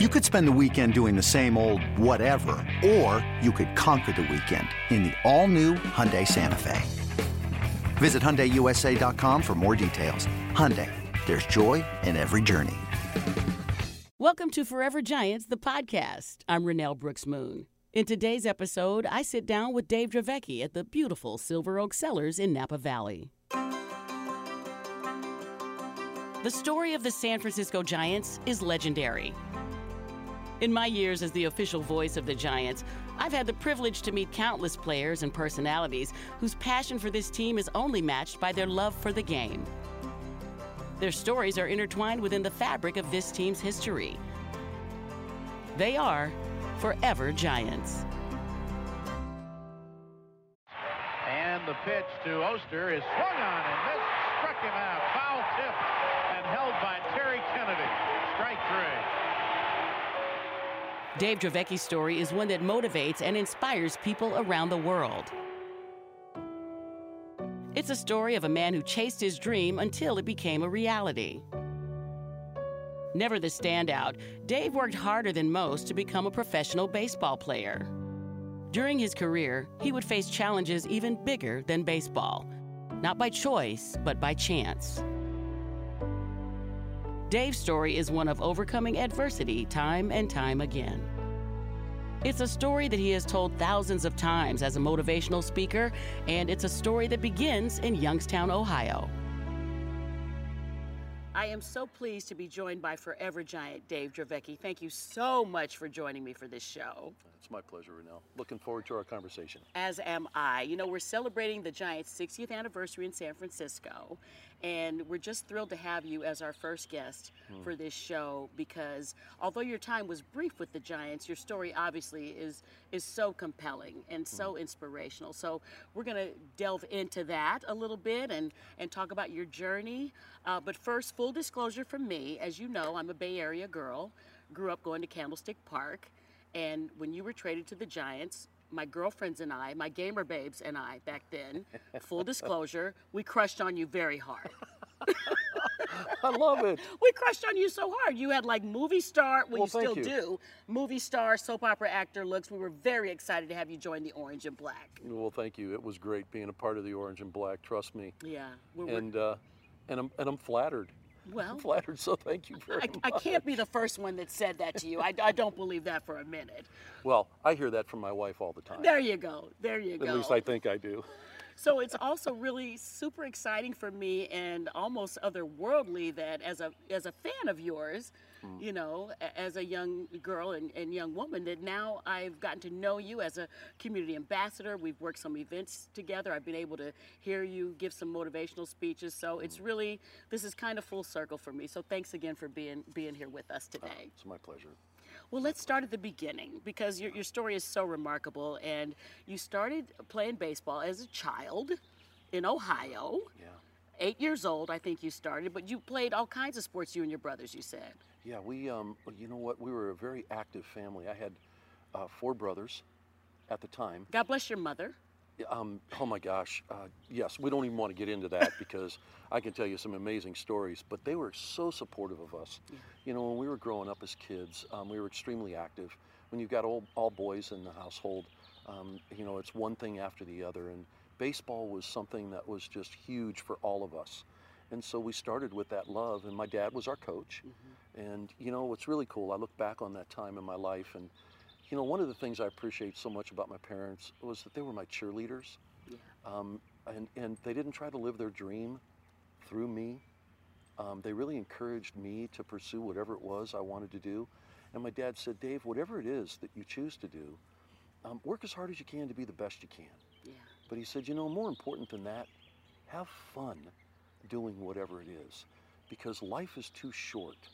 You could spend the weekend doing the same old whatever, or you could conquer the weekend in the all-new Hyundai Santa Fe. Visit HyundaiUSA.com for more details. Hyundai, there's joy in every journey. Welcome to Forever Giants, the podcast. I'm Renel Brooks Moon. In today's episode, I sit down with Dave Dravecky at the beautiful Silver Oak Cellars in Napa Valley. The story of the San Francisco Giants is legendary. In my years as the official voice of the Giants, I've had the privilege to meet countless players and personalities whose passion for this team is only matched by their love for the game. Their stories are intertwined within the fabric of this team's history. They are Forever Giants. And the pitch to Oester is swung on and missed, struck him out, foul tip, and held by Terry Kennedy. Strike three. Dave Dravecky's story is one that motivates and inspires people around the world. It's a story of a man who chased his dream until it became a reality. Never the standout, Dave worked harder than most to become a professional baseball player. During his career, he would face challenges even bigger than baseball, not by choice, but by chance. Dave's story is one of overcoming adversity time and time again. It's a story that he has told thousands of times as a motivational speaker, and it's a story that begins in Youngstown, Ohio. I am so pleased to be joined by Forever Giant Dave Dravecky. Thank you so much for joining me for this show. It's my pleasure, Renel. Looking forward to our conversation. As am I. You know, we're celebrating the Giants' 60th anniversary in San Francisco, and we're just thrilled to have you as our first guest hmm. for this show because although your time was brief with the Giants, your story obviously is is so compelling and so hmm. inspirational. So we're going to delve into that a little bit and and talk about your journey. Uh, but first, full disclosure from me, as you know, I'm a Bay Area girl. Grew up going to Candlestick Park. And when you were traded to the Giants, my girlfriends and I, my gamer babes and I back then, full disclosure, we crushed on you very hard. I love it. We crushed on you so hard. You had like movie star, well, well you still you. do, movie star, soap opera actor looks. We were very excited to have you join the Orange and Black. Well, thank you. It was great being a part of the Orange and Black. Trust me. Yeah. We're, and uh, and I'm and I'm flattered. Well, I'm flattered, so thank you very I, much. I can't be the first one that said that to you. I, I don't believe that for a minute. Well, I hear that from my wife all the time. There you go. There you go. At least I think I do. So it's also really super exciting for me and almost otherworldly that as a as a fan of yours, mm. you know, as a young girl and, and young woman, that now I've gotten to know you as a community ambassador. We've worked some events together. I've been able to hear you give some motivational speeches. So it's mm. really this is kind of full circle for me. So thanks again for being being here with us today. Oh, it's my pleasure. Well, let's start at the beginning because your, your story is so remarkable. And you started playing baseball as a child in Ohio. Yeah. Eight years old, I think you started, but you played all kinds of sports, you and your brothers, you said. Yeah, we, um, you know what, we were a very active family. I had uh, four brothers at the time. God bless your mother. Um, oh my gosh, uh, yes, we don't even want to get into that because I can tell you some amazing stories, but they were so supportive of us. Yeah. You know, when we were growing up as kids, um, we were extremely active. When you've got all, all boys in the household, um, you know, it's one thing after the other. And baseball was something that was just huge for all of us. And so we started with that love, and my dad was our coach. Mm-hmm. And, you know, what's really cool, I look back on that time in my life and you know, one of the things I appreciate so much about my parents was that they were my cheerleaders. Yeah. Um, and, and they didn't try to live their dream through me. Um, they really encouraged me to pursue whatever it was I wanted to do. And my dad said, Dave, whatever it is that you choose to do, um, work as hard as you can to be the best you can. Yeah. But he said, you know, more important than that, have fun doing whatever it is. Because life is too short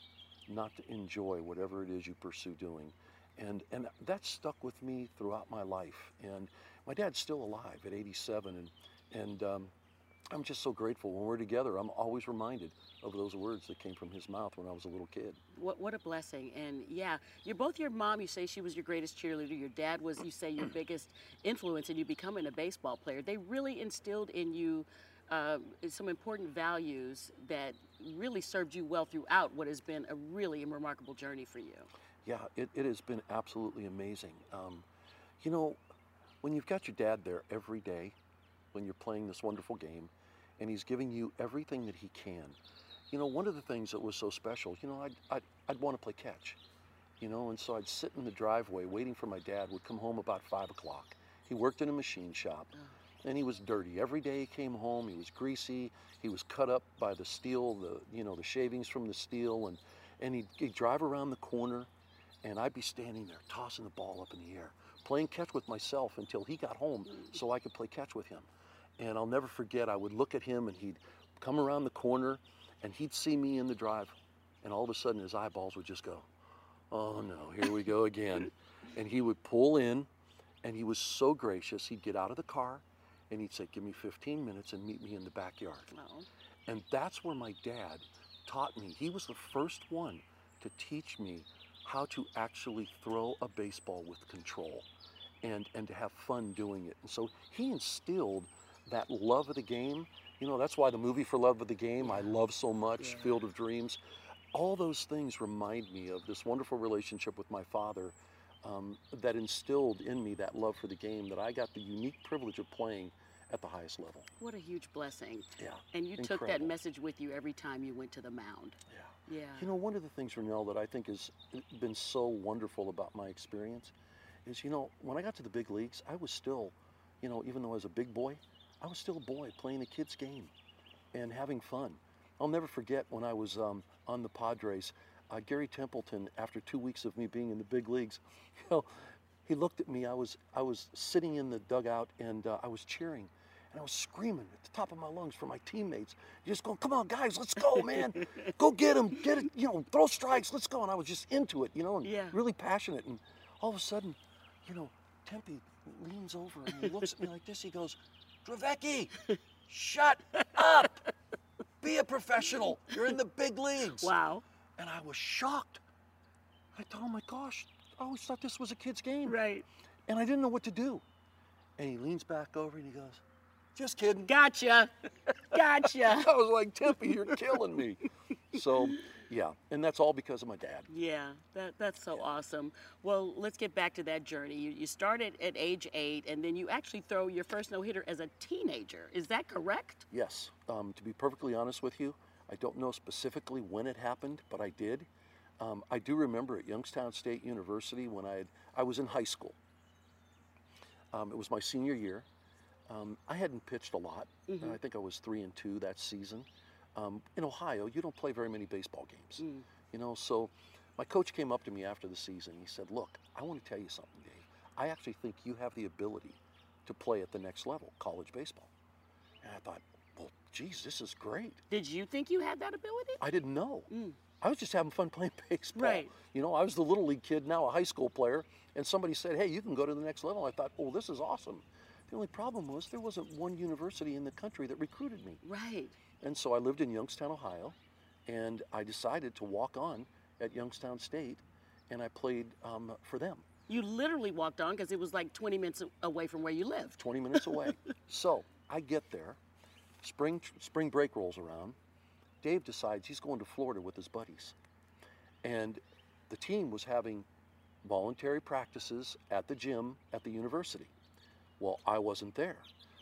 not to enjoy whatever it is you pursue doing. And, and that stuck with me throughout my life. And my dad's still alive at 87. And, and um, I'm just so grateful. When we're together, I'm always reminded of those words that came from his mouth when I was a little kid. What, what a blessing. And yeah, you're both your mom, you say she was your greatest cheerleader. Your dad was, you say, your biggest influence in you becoming a baseball player. They really instilled in you uh, some important values that really served you well throughout what has been a really remarkable journey for you. Yeah, it, it has been absolutely amazing. Um, you know, when you've got your dad there every day, when you're playing this wonderful game, and he's giving you everything that he can, you know, one of the things that was so special, you know, I'd, I'd, I'd want to play catch, you know, and so I'd sit in the driveway waiting for my dad, would come home about five o'clock. He worked in a machine shop. And he was dirty. Every day he came home, he was greasy. He was cut up by the steel, the you know the shavings from the steel, and and he'd, he'd drive around the corner, and I'd be standing there tossing the ball up in the air, playing catch with myself until he got home, so I could play catch with him. And I'll never forget. I would look at him, and he'd come around the corner, and he'd see me in the drive, and all of a sudden his eyeballs would just go, "Oh no, here we go again," and he would pull in, and he was so gracious. He'd get out of the car and he'd say, Give me 15 minutes and meet me in the backyard. Oh. And that's where my dad taught me. He was the first one to teach me how to actually throw a baseball with control and, and to have fun doing it. And so he instilled that love of the game. You know, that's why the movie For Love of the Game I love so much, Yeah. Field of Dreams. All those things remind me of this wonderful relationship with my father um, that instilled in me that love for the game that I got the unique privilege of playing at the highest level. What a huge blessing. Yeah. And you took that message with you every time you went to the mound. Yeah. Yeah. You know, one of the things, Renel, that I think has been so wonderful about my experience is, you know, when I got to the big leagues, I was still, you know, even though I was a big boy, I was still a boy playing a kid's game and having fun. I'll never forget when I was um, on the Padres, uh, Gary Templeton, after two weeks of me being in the big leagues, you know, he looked at me. I was I was sitting in the dugout and uh, I was cheering, and I was screaming at the top of my lungs for my teammates. Just going, come on, guys, let's go, man, go get him, get it, you know, throw strikes, let's go. And I was just into it, you know, and Yeah. really passionate. And all of a sudden, you know, Tempe leans over and he looks at me like this. He goes, Dravecky, shut up. Be a professional. You're in the big leagues. Wow. And I was shocked. I thought, oh my gosh, I always thought this was a kid's game. Right. And I didn't know what to do. And he leans back over and he goes, just kidding. Gotcha. Gotcha. I was like, Tempe, you're killing me. So, yeah, and that's all because of my dad. Yeah, that, that's so awesome. Well, let's get back to that journey. You, you started at age eight, and then you actually throw your first no hitter as a teenager. Is that correct? Yes, um, to be perfectly honest with you, I don't know specifically when it happened, but I did. Um, I do remember at Youngstown State University when I had, I was in high school. Um, it was my senior year. Um, I hadn't pitched a lot. I think I was three and two that season. Um, in Ohio, you don't play very many baseball games. You know, so my coach came up to me after the season. He said, "Look, I want to tell you something, Dave. I actually think you have the ability to play at the next level, college baseball." And I thought, well, geez, this is great. Did you think you had that ability? I didn't know. I was just having fun playing baseball. Right. You know, I was the little league kid, now a high school player, and somebody said, hey, you can go to the next level. I thought, oh, this is awesome. The only problem was there wasn't one university in the country that recruited me. Right. And so I lived in Youngstown, Ohio, and I decided to walk on at Youngstown State, and I played um, for them. You literally walked on because it was like 20 minutes away from where you lived. 20 minutes away. so I get there, spring spring break rolls around. Dave decides he's going to Florida with his buddies, and the team was having voluntary practices at the gym at the university. Well, I wasn't there,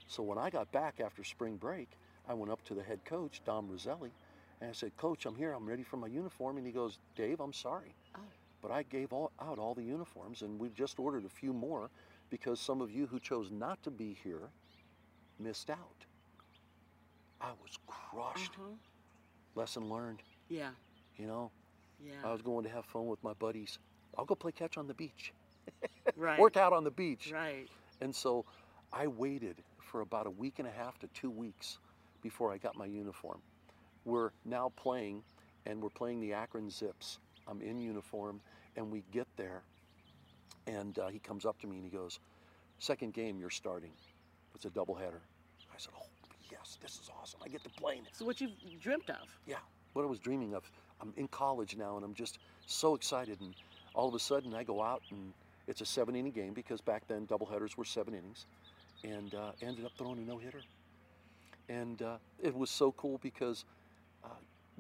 so when I got back after spring break, I went up to the head coach Dom Rosselli, and I said, "Coach, I'm here. I'm ready for my uniform." And he goes, "Dave, I'm sorry." Oh. But I gave all, out all the uniforms, and we've just ordered a few more because some of you who chose not to be here missed out. I was crushed. Uh-huh. Lesson learned. Yeah. You know, Yeah. I was going to have fun with my buddies. I'll go play catch on the beach, right. work out on the beach. Right. And so I waited for about a week and a half to two weeks before I got my uniform. We're now playing, and we're playing the Akron Zips. I'm in uniform, and we get there, and uh, he comes up to me and he goes, Second game, you're starting. It's a doubleheader. I said, Oh, yes, this is awesome. I get to play in it. So what you've dreamt of. Yeah, what I was dreaming of. I'm in college now, and I'm just so excited. And all of a sudden, I go out, and it's a seven-inning game because back then doubleheaders were seven innings, and uh, ended up throwing a no-hitter. And uh, it was so cool because uh,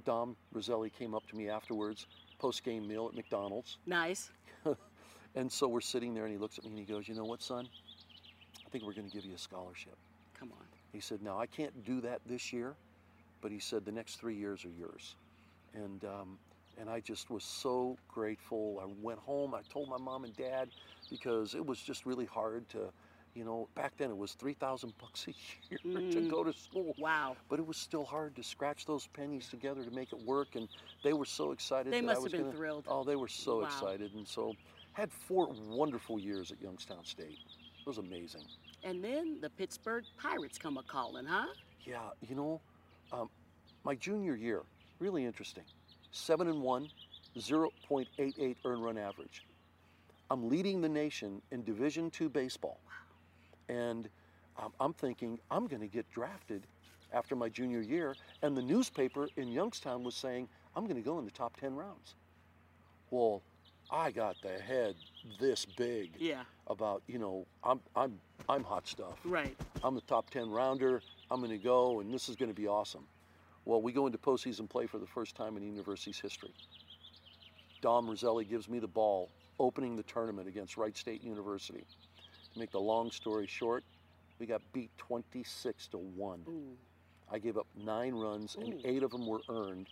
Dom Rosselli came up to me afterwards, post game meal at McDonald's. Nice. And so we're sitting there, and he looks at me and he goes, You know what, son? I think we're going to give you a scholarship. Come on. He said, Now, I can't do that this year, but he said, The next three years are yours. And, um, and I just was so grateful. I went home, I told my mom and dad because it was just really hard to, you know, back then it was 3,000 bucks a year to Mm. go to school. Wow. But it was still hard to scratch those pennies together to make it work, and they were so excited. They must I have been gonna- thrilled. Oh, they were so Wow. excited, and so had four wonderful years at Youngstown State. It was amazing. And then the Pittsburgh Pirates come a calling, huh? Yeah, you know, um, my junior year, really interesting. Seven and one, 0.88 earned run average. I'm leading the nation in Division two baseball, and um, I'm thinking I'm going to get drafted after my junior year. And the newspaper in Youngstown was saying I'm going to go in the top 10 rounds. Well, I got the head this big Yeah. about you know I'm I'm I'm hot stuff. Right. I'm the top 10 rounder. I'm going to go, and this is going to be awesome. Well, we go into postseason play for the first time in the university's history. Dom Rosselli gives me the ball, opening the tournament against Wright State University. To make the long story short, we got beat 26 to 1. Ooh. I gave up nine runs, and eight of them were earned.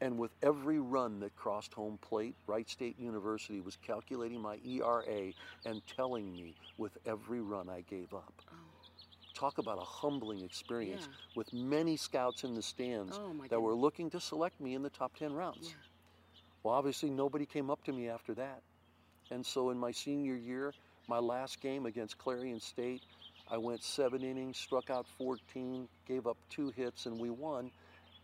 And with every run that crossed home plate, Wright State University was calculating my ERA and telling me with every run I gave up. Oh. Talk about a humbling experience Yeah. with many scouts in the stands Oh that were looking to select me in the top 10 rounds. Yeah. Well, obviously, nobody came up to me after that. And so, in my senior year, my last game against Clarion State, I went seven innings, struck out 14, gave up two hits, and we won.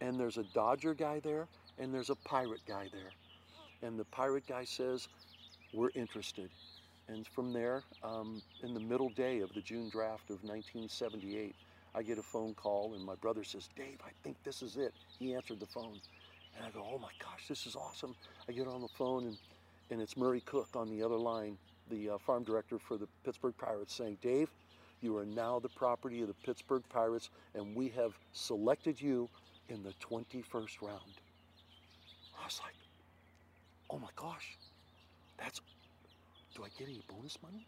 And there's a Dodger guy there, and there's a Pirate guy there. And the Pirate guy says, We're interested. And from there, um, in the middle day of the June draft of 1978, I get a phone call, and my brother says, Dave, I think this is it. He answered the phone. And I go, oh my gosh, this is awesome. I get on the phone, and, and it's Murray Cook on the other line, the uh, farm director for the Pittsburgh Pirates, saying, Dave, you are now the property of the Pittsburgh Pirates, and we have selected you in the 21st round. I was like, oh my gosh, that's, do I get any bonus money?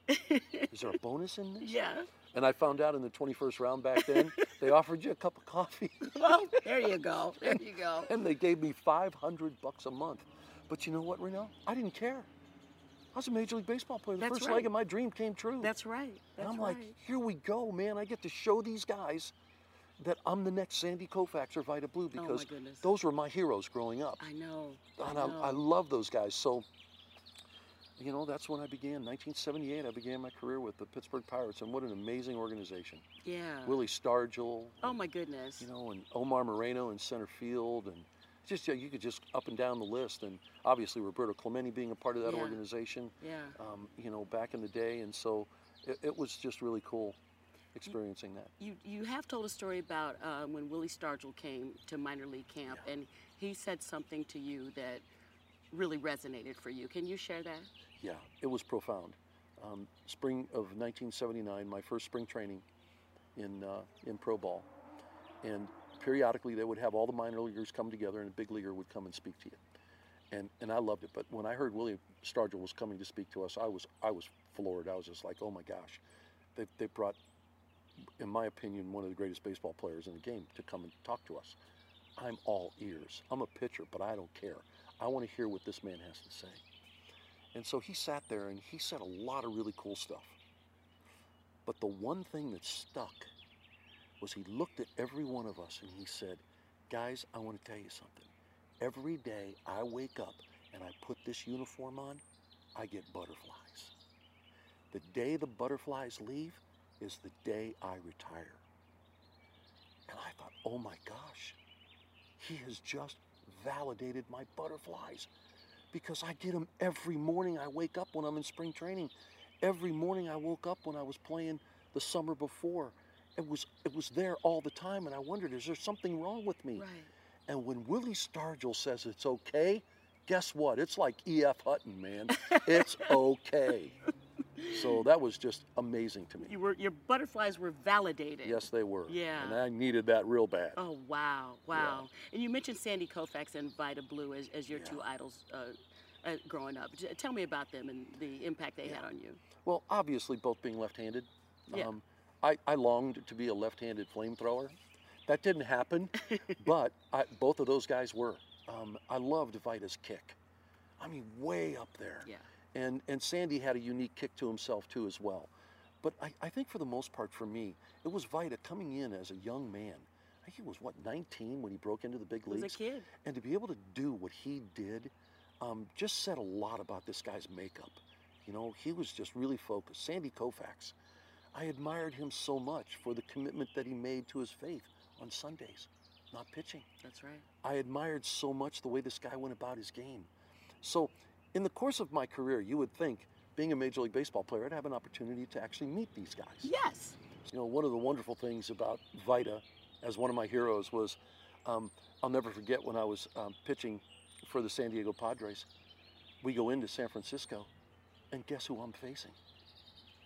Is there a bonus in this? Yeah. And I found out in the 21st round back then, they offered you a cup of coffee. Well, there you go. There you go. and they gave me 500 bucks a month. But you know what, Reno? I didn't care. I was a Major League Baseball player. The That's first right. leg of my dream came true. That's right. That's and I'm right. like, here we go, man. I get to show these guys that I'm the next Sandy Koufax or Vida Blue Oh, because goodness. those were my heroes growing up. I know. And I I, know. I love those guys. So, you know, that's when I began. 1978, I began my career with the Pittsburgh Pirates, and what an amazing organization. yeah. Willie Stargell, Oh my goodness. you know, and Omar Moreno in center field, and just yeah, you could just up and down the list, and obviously Roberto Clemente being a part of that Yeah. organization, yeah. um, you know, back in the day, and so it, it was just really cool experiencing that. You you have told a story about uh, when Willie Stargell came to minor league camp, and he said something to you that really resonated for you. Can you share that? Yeah, it was profound. Um, spring of 1979, my first spring training in uh, in pro ball, and periodically they would have all the minor leaguers come together, and a big leaguer would come and speak to you, and and I loved it. But when I heard Willie Stargell was coming to speak to us, I was I was floored. I was just like, oh my gosh, they they brought, in my opinion, one of the greatest baseball players in the game to come and talk to us. I'm all ears. I'm a pitcher, but I don't care. I want to hear what this man has to say. And so he sat there and he said a lot of really cool stuff. But the one thing that stuck was he looked at every one of us and he said, Guys, I want to tell you something. Every day I wake up and I put this uniform on, I get butterflies. The day the butterflies leave is the day I retire. And I thought, oh my gosh, he has just validated my butterflies because I get them every morning I wake up when I'm in spring training. Every morning I woke up when I was playing the summer before. It was it was there all the time and I wondered is there something wrong with me? Right. And when Willie Stargell says it's okay, guess what? It's like E.F. Hutton, man. It's okay. So that was just amazing to me. You were your butterflies were validated. Yes, they were. Yeah. And I needed that real bad. Oh wow, wow! And you mentioned Sandy Koufax and Vida Blue as, as your two idols uh, uh, growing up. Tell me about them and the impact they had on you. Well, obviously, both being left-handed. Yeah. Um, I, I longed to be a left-handed flamethrower. That didn't happen, but I, both of those guys were. Um, I loved Vida's kick. I mean, way up there. Yeah. And and Sandy had a unique kick to himself too, as well. But I, I think for the most part, for me, it was Vida coming in as a young man. I think he was what 19 when he broke into the big leagues. was a kid. And to be able to do what he did, um, just said a lot about this guy's makeup. You know, he was just really focused. Sandy Koufax, I admired him so much for the commitment that he made to his faith on Sundays, not pitching. That's right. I admired so much the way this guy went about his game. So, in the course of my career, you would think, being a Major League Baseball player, I'd have an opportunity to actually meet these guys. Yes. You know, one of the wonderful things about Vida as one of my heroes was um, I'll never forget when I was um, pitching for the San Diego Padres. We go into San Francisco, and guess who I'm facing?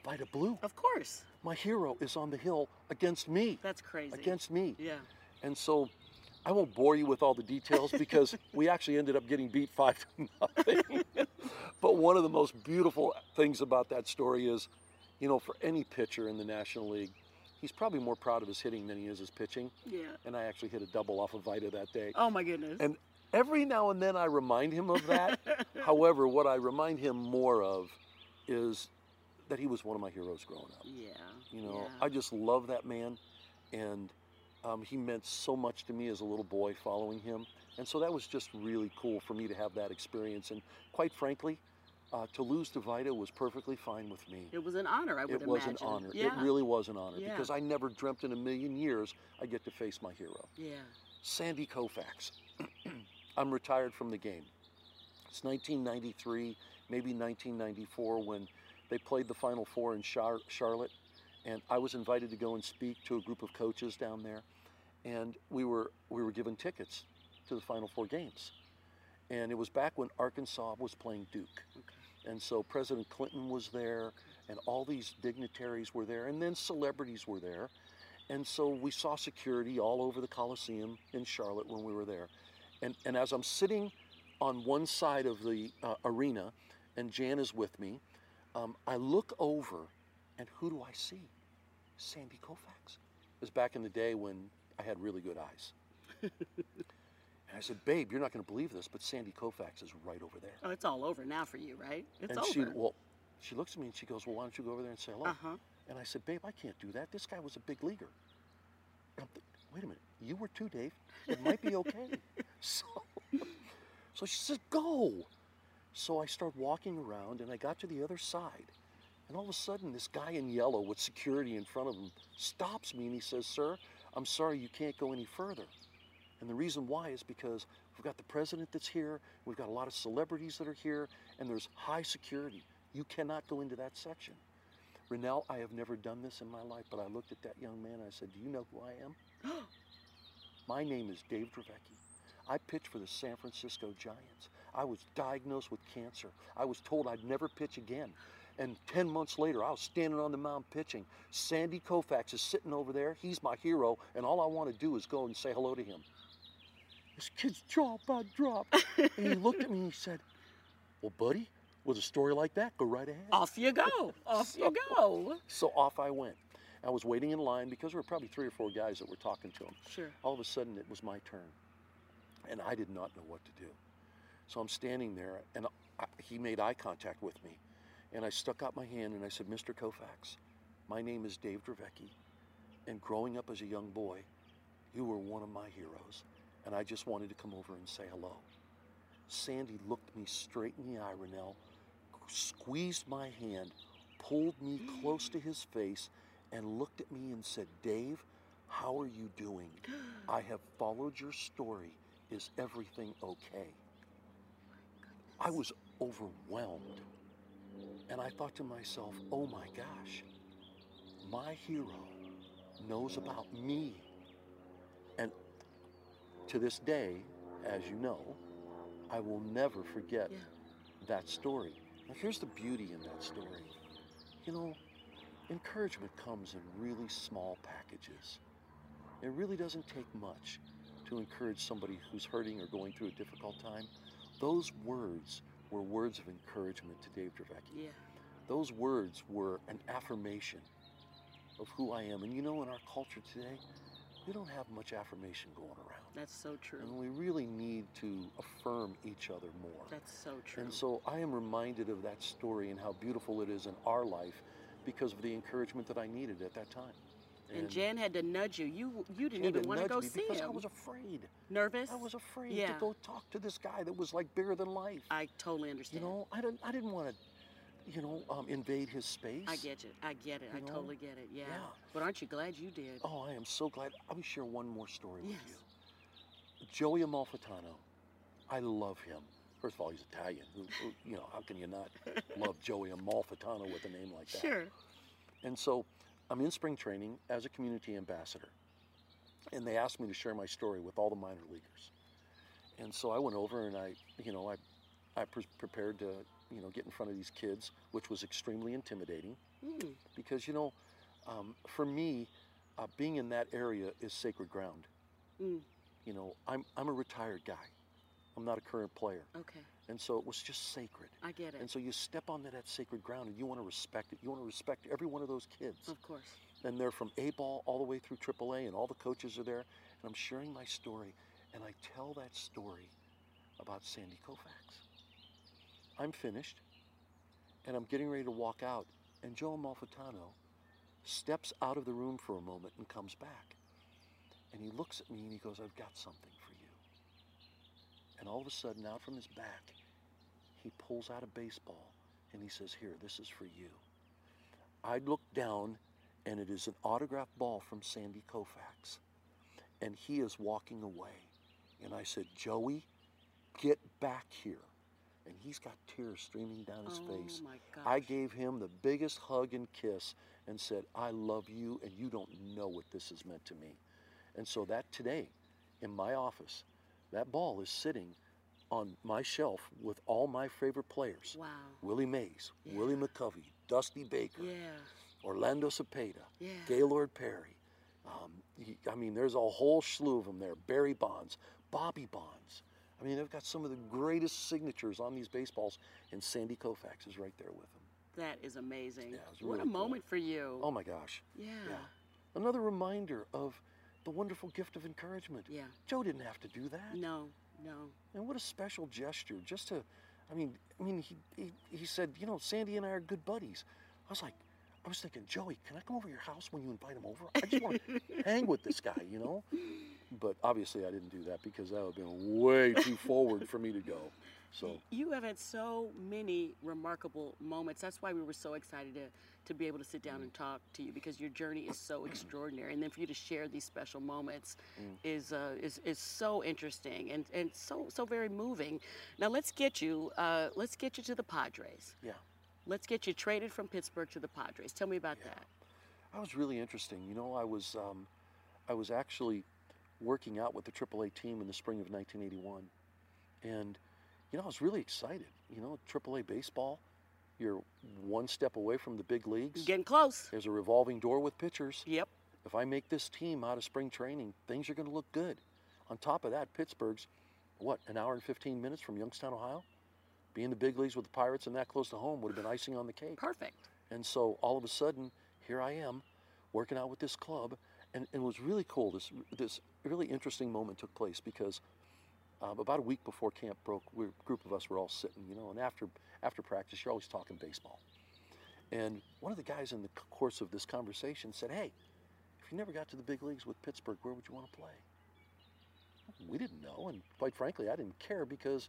Vida Blue. Of course. My hero is on the hill against me. That's crazy. Against me. Yeah. And so I won't bore you with all the details because we actually ended up getting beat five to nothing. but one of the most beautiful things about that story is, you know, for any pitcher in the National League, he's probably more proud of his hitting than he is his pitching. Yeah. And I actually hit a double off of Vida that day. Oh my goodness. And every now and then I remind him of that. However, what I remind him more of is that he was one of my heroes growing up. yeah. You know, yeah. I just love that man, and um, he meant so much to me as a little boy following him. And so that was just really cool for me to have that experience. And quite frankly, uh, to lose to Vida was perfectly fine with me. It was an honor, I would It was imagine. an honor. Yeah. It really was an honor Yeah. because I never dreamt in a million years I'd get to face my hero. Yeah. Sandy Koufax. I'm retired from the game. It's 1993, maybe 1994 when they played the Final Four in Char- Charlotte, and I was invited to go and speak to a group of coaches down there, and we were we were given tickets to the Final Four games, and it was back when Arkansas was playing Duke, and so President Clinton was there, and all these dignitaries were there, and then celebrities were there, and so we saw security all over the Coliseum in Charlotte when we were there. And, and as I'm sitting on one side of the uh, arena and Jan is with me, um, I look over and who do I see? Sandy Koufax. It was back in the day when I had really good eyes. and I said, Babe, you're not going to believe this, but Sandy Koufax is right over there. Oh, it's all over now for you, right? It's and over. she, well, she looks at me and she goes, Well, why don't you go over there and say hello? uh huh. And I said, Babe, I can't do that. This guy was a big leaguer. And I'm thi- Wait a minute. You were too, Dave. It might be okay. so, so she said, Go. So I start walking around and I got to the other side. And all of a sudden, this guy in yellow with security in front of him stops me and he says, Sir, I'm sorry you can't go any further. And the reason why is because we've got the president that's here, we've got a lot of celebrities that are here, and there's high security. You cannot go into that section. Renel, I have never done this in my life, but I looked at that young man and I said, Do you know who I am? my name is Dave Dravecky. I pitch for the San Francisco Giants. I was diagnosed with cancer. I was told I'd never pitch again. And 10 months later, I was standing on the mound pitching. Sandy Koufax is sitting over there. He's my hero, and all I want to do is go and say hello to him. This kid's jaw about dropped. and he looked at me and he said, Well, buddy, with a story like that, go right ahead. Off you go. Off you go. So off I went. I was waiting in line because there were probably three or four guys that were talking to him. Sure. All of a sudden, it was my turn, and I did not know what to do. So I'm standing there, and I, he made eye contact with me, and I stuck out my hand and I said, "Mr. Koufax, my name is Dave Dravecky, and growing up as a young boy, you were one of my heroes, and I just wanted to come over and say hello." Sandy looked me straight in the eye, Renel, squeezed my hand, pulled me close to his face, and looked at me and said, Dave, how are you doing? I have followed your story. Is everything okay? Oh I was overwhelmed. And I thought to myself, oh my gosh, my hero knows about me. And to this day, as you know, I will never forget Yeah. that story. Now, here's the beauty in that story. you know, encouragement comes in really small packages. It really doesn't take much to encourage somebody who's hurting or going through a difficult time. Those words were words of encouragement to Dave Dravecky. Yeah. Those words were an affirmation of who I am. And you know, in our culture today, we don't have much affirmation going around. That's so true. And we really need to affirm each other more. That's so true. And so I am reminded of that story and how beautiful it is in our life because of the encouragement that I needed at that time. And Jan had to nudge you. You you didn't even want to go see because him. I was afraid. Nervous? I was afraid Yeah. to go talk to this guy that was like bigger than life. I totally understand. you know, I didn't I didn't want to, you know, um, invade his space. I get it. I get it. I know? totally get it. Yeah. Yeah. But aren't you glad you did? Oh, I am so glad. Let me share one more story Yes. with you. Joey Amalfitano, I love him. First of all, he's Italian. Who, who, you know, how can you not love Joey Amalfitano with a name like that? Sure. And so I'm in spring training as a community ambassador. And they asked me to share my story with all the minor leaguers. And so I went over and I, you know, I, I pre- prepared to, you know, get in front of these kids, which was extremely intimidating Mm. because, you know, um, for me, uh, being in that area is sacred ground. Mm. You know, I'm, I'm a retired guy. I'm not a current player. Okay. And so it was just sacred. I get it. And so you step onto that sacred ground and you want to respect it. You want to respect every one of those kids. of course. And they're from A ball all the way through AAA, and all the coaches are there. And I'm sharing my story, and I tell that story about Sandy Koufax. I'm finished, and I'm getting ready to walk out, and Joe Amalfitano steps out of the room for a moment and comes back. And he looks at me and he goes, I've got something for you. And all of a sudden, out from his back, he pulls out a baseball and he says, Here, this is for you. I look down and it is an autographed ball from Sandy Koufax. And he is walking away. And I said, Joey, get back here. And he's got tears streaming down his oh face. I gave him the biggest hug and kiss and said, I love you, and you don't know what this has meant to me. And so that today, in my office, that ball is sitting on my shelf with all my favorite players. Wow. Willie Mays, Yeah. Willie McCovey, Dusty Baker, Yeah. Orlando Cepeda, Yeah. Gaylord Perry. Um, y- I mean, there's a whole slew of them there. Barry Bonds, Bobby Bonds. I mean, they've got some of the greatest signatures on these baseballs, and Sandy Koufax is right there with them. That is amazing. Yeah, was what a cool. moment for you. Oh my gosh. yeah. Yeah. Another reminder of the wonderful gift of encouragement. Yeah. Joe didn't have to do that. No. No. And what a special gesture just to, I mean, I mean, he, he, he said, you know, Sandy and I are good buddies. I was like, I was thinking, Joey, can I come over to your house when you invite him over? I just want to hang with this guy, you know? But obviously I didn't do that because that would have been way too forward for me to go. So, You have had so many remarkable moments. That's why we were so excited to, to be able to sit down and talk to you because your journey is so extraordinary. And then for you to share these special moments is, uh, is is so interesting and, and so so very moving. Now let's get you uh, let's get you to the Padres. yeah. Let's get you traded from Pittsburgh to the Padres. Tell me about that. That was really interesting. You know, I was um, I was actually working out with the AAA team in the spring of 1981, and you know I was really excited. You know, AAA baseball, you're one step away from the big leagues. Getting close. There's a revolving door with pitchers. Yep. If I make this team out of spring training, things are going to look good. On top of that, Pittsburgh's what an hour and 15 minutes from Youngstown, Ohio. Being the big leagues with the Pirates and that close to home would have been icing on the cake. Perfect. And so all of a sudden, here I am working out with this club. And, and it was really cool. This, this really interesting moment took place because um, about a week before camp broke, we, a group of us were all sitting, you know, and after, after practice, you're always talking baseball. And one of the guys in the course of this conversation said, Hey, if you never got to the big leagues with Pittsburgh, where would you want to play? We didn't know. And quite frankly, I didn't care because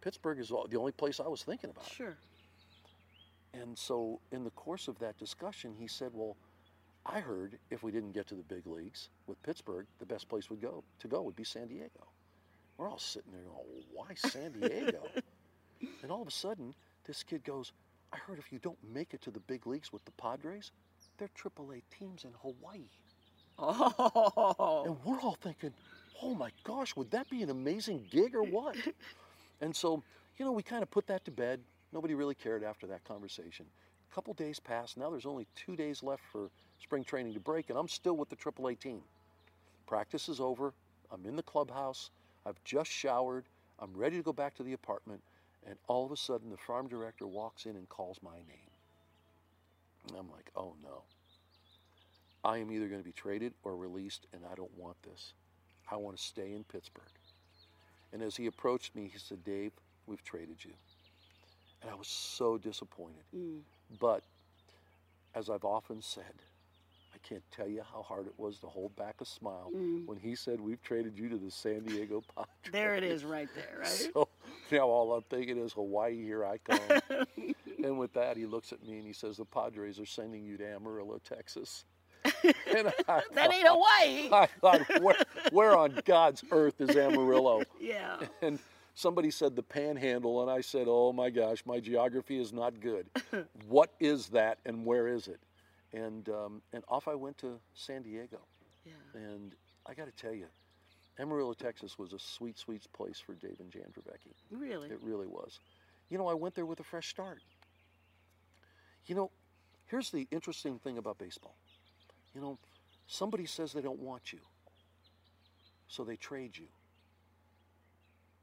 Pittsburgh is all- the only place I was thinking about. Sure. And so, in the course of that discussion, he said, "Well, I heard if we didn't get to the big leagues with Pittsburgh, the best place would go to go would be San Diego." We're all sitting there going, "Why San Diego?" and all of a sudden, this kid goes, "I heard if you don't make it to the big leagues with the Padres, they're AAA teams in Hawaii." Oh. And we're all thinking, oh my gosh, would that be an amazing gig or what? and so, you know, we kind of put that to bed. Nobody really cared after that conversation. A couple days pass. Now there's only two days left for spring training to break, and I'm still with the AAA team. Practice is over. I'm in the clubhouse. I've just showered. I'm ready to go back to the apartment. And all of a sudden, the farm director walks in and calls my name. And I'm like, oh no. I am either going to be traded or released, and I don't want this. I want to stay in Pittsburgh. And as he approached me, he said, Dave, we've traded you. And I was so disappointed. Mm. But as I've often said, I can't tell you how hard it was to hold back a smile Mm. when he said, We've traded you to the San Diego Padres. There it is right there, right? So now all I'm thinking is, Hawaii, here I come. and with that, he looks at me and he says, The Padres are sending you to Amarillo, Texas. and I that ain't Hawaii. I thought, where, where on God's earth is Amarillo? Yeah. And somebody said the panhandle, and I said, oh my gosh, my geography is not good. what is that and where is it? And, um, and off I went to San Diego. Yeah. And I got to tell you, Amarillo, Texas was a sweet, sweet place for Dave and Jan. Really? It really was. You know, I went there with a fresh start. You know, here's the interesting thing about baseball. You know, somebody says they don't want you, so they trade you.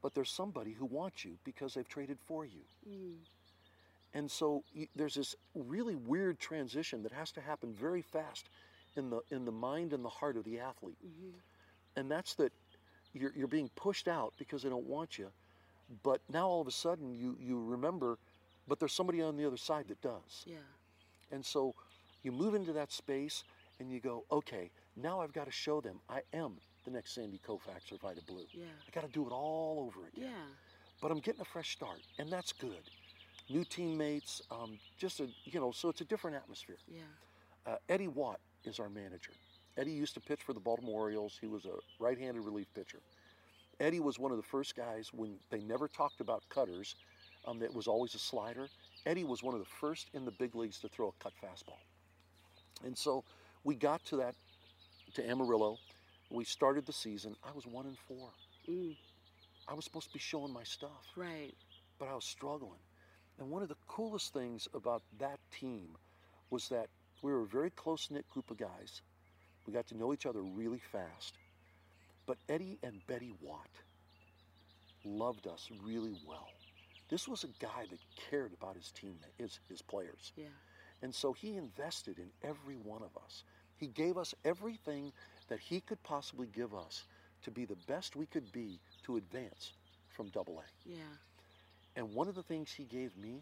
But there's somebody who wants you because they've traded for you. Mm. And so y- there's this really weird transition that has to happen very fast in the in the mind and the heart of the athlete. Mhm. And that's that you're, you're being pushed out because they don't want you. But now all of a sudden you, you remember, but there's somebody on the other side that does. Yeah. And so you move into that space and you go, okay, now I've got to show them I am the next Sandy Koufax or Vida Blue. Yeah. I got to do it all over again. Yeah. But I'm getting a fresh start, and that's good. New teammates, um, just a, you know, so it's a different atmosphere. Yeah. Uh, Eddie Watt is our manager. Eddie used to pitch for the Baltimore Orioles. He was a right-handed relief pitcher. Eddie was one of the first guys when they never talked about cutters. Um, that was always a slider. Eddie was one of the first in the big leagues to throw a cut fastball. And so we got to that to Amarillo. We started the season. I was one and four. Mm. I was supposed to be showing my stuff Right. but I was struggling. And one of the coolest things about that team was that we were a very close knit group of guys. We got to know each other really fast. But Eddie and Betty Watt loved us really well. This was a guy that cared about his team, his, his players. Yeah. And so he invested in every one of us. He gave us everything that he could possibly give us to be the best we could be to advance from double A. Yeah. And one of the things he gave me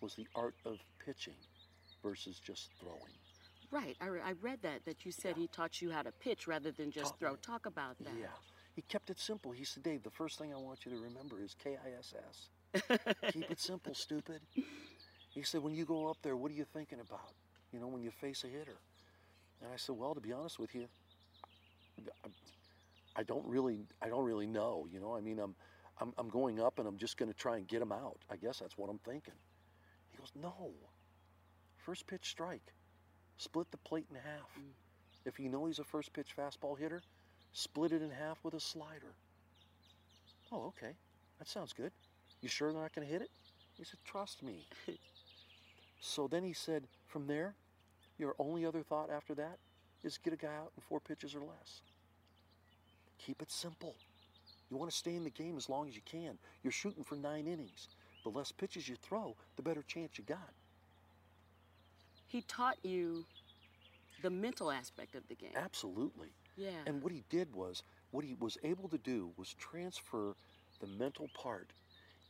was the art of pitching versus just throwing. Right. I, re- I read that that you said he taught you how to pitch rather than just Taught throw. me. Talk about that. Yeah. He kept it simple. He said, Dave, the first thing I want you to remember is K I S S. Keep it simple, stupid. He said, when you go up there, what are you thinking about? You know, when you face a hitter. And I said, well, to be honest with you, I- don't really, I don't really know. You know, I mean, I'm, I'm, I'm going up and I'm just going to try and get him out. I guess that's what I'm thinking. He goes, no. First pitch strike. Split the plate in half. Mm. If you know he's a first pitch fastball hitter, split it in half with a slider. Oh, okay. That sounds good. You sure they're not going to hit it? He said, trust me. so then he said, from there, your only other thought after that is get a guy out in four pitches or less. Keep it simple. You want to stay in the game as long as you can. You're shooting for nine innings. The less pitches you throw, the better chance you got. He taught you the mental aspect of the game. Absolutely. Yeah. And what he did was, what he was able to do was transfer the mental part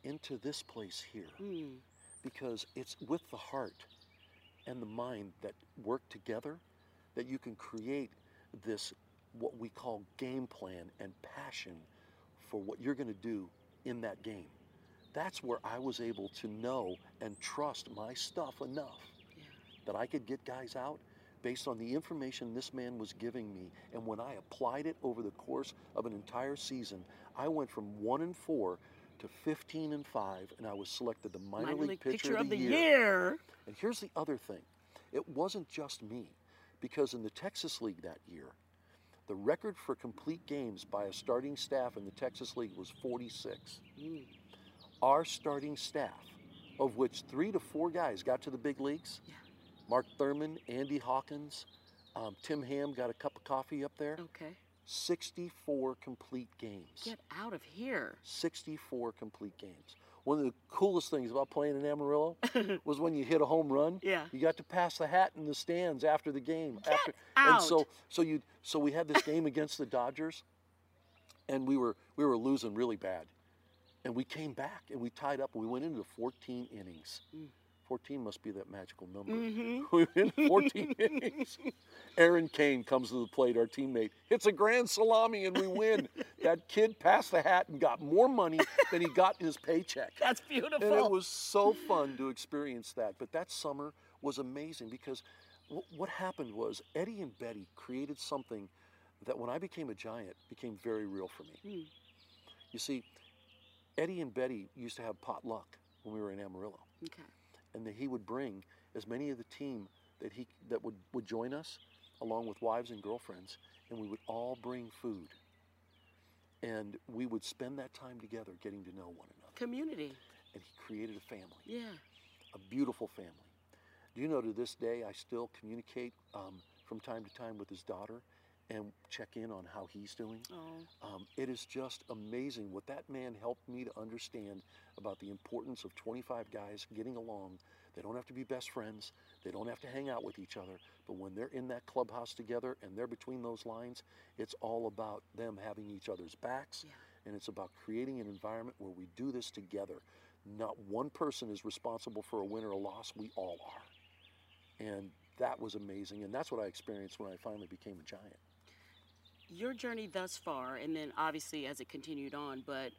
into this place here. Mm. Because it's with the heart and the mind that work together that you can create this, what we call game plan and passion for what you're going to do in that game. That's where I was able to know and trust my stuff enough Yeah. that I could get guys out based on the information this man was giving me. And when I applied it over the course of an entire season, I went from one and four to 15 and five, and I was selected the minor, league, pitcher, of the year. year. And here's the other thing it wasn't just me, because in the Texas League that year, the record for complete games by a starting staff in the Texas League was 46. Mm. Our starting staff of which three to four guys got to the big leagues. Yeah. Mark Thurmond, Andy Hawkins, um, Tim Ham got a cup of coffee up there. Okay. 64 complete games. Get out of here. 64 complete games. One of the coolest things about playing in Amarillo was when you hit a home run. Yeah. You got to pass the hat in the stands after the game. Get after, And so so you so we had this game against the Dodgers, and we were we were losing really bad, and we came back and we tied up. and We went into 14 innings. Mm. 14 must be that magical number. Mhm. We went 14 innings. Aaron Kane comes to the plate, our teammate, hits a grand salami, and we win. that kid passed the hat and got more money than he got in his paycheck. That's beautiful. And it was so fun to experience that. But that summer was amazing because wh- what happened was Eddie and Betty created something that when I became a giant became very real for me. Hmm. You see, Eddie and Betty used to have potluck when we were in Amarillo Okay. And that he would bring as many of the team that he that would, would join us along with wives and girlfriends and we would all bring food and we would spend that time together getting to know one another Community. and he created a family Yeah. a beautiful family do you know to this day i still communicate um, from time to time with his daughter and check in on how he's doing Oh. um, it is just amazing what that man helped me to understand about the importance of 25 guys getting along. They don't have to be best friends, they don't have to hang out with each other, but when they're in that clubhouse together and they're between those lines, it's all about them having each other's backs Yeah. and it's about creating an environment where we do this together. Not one person is responsible for a win or a loss, we all are. And that was amazing, and that's what I experienced when I finally became a giant. Your journey thus far and then obviously as it continued on but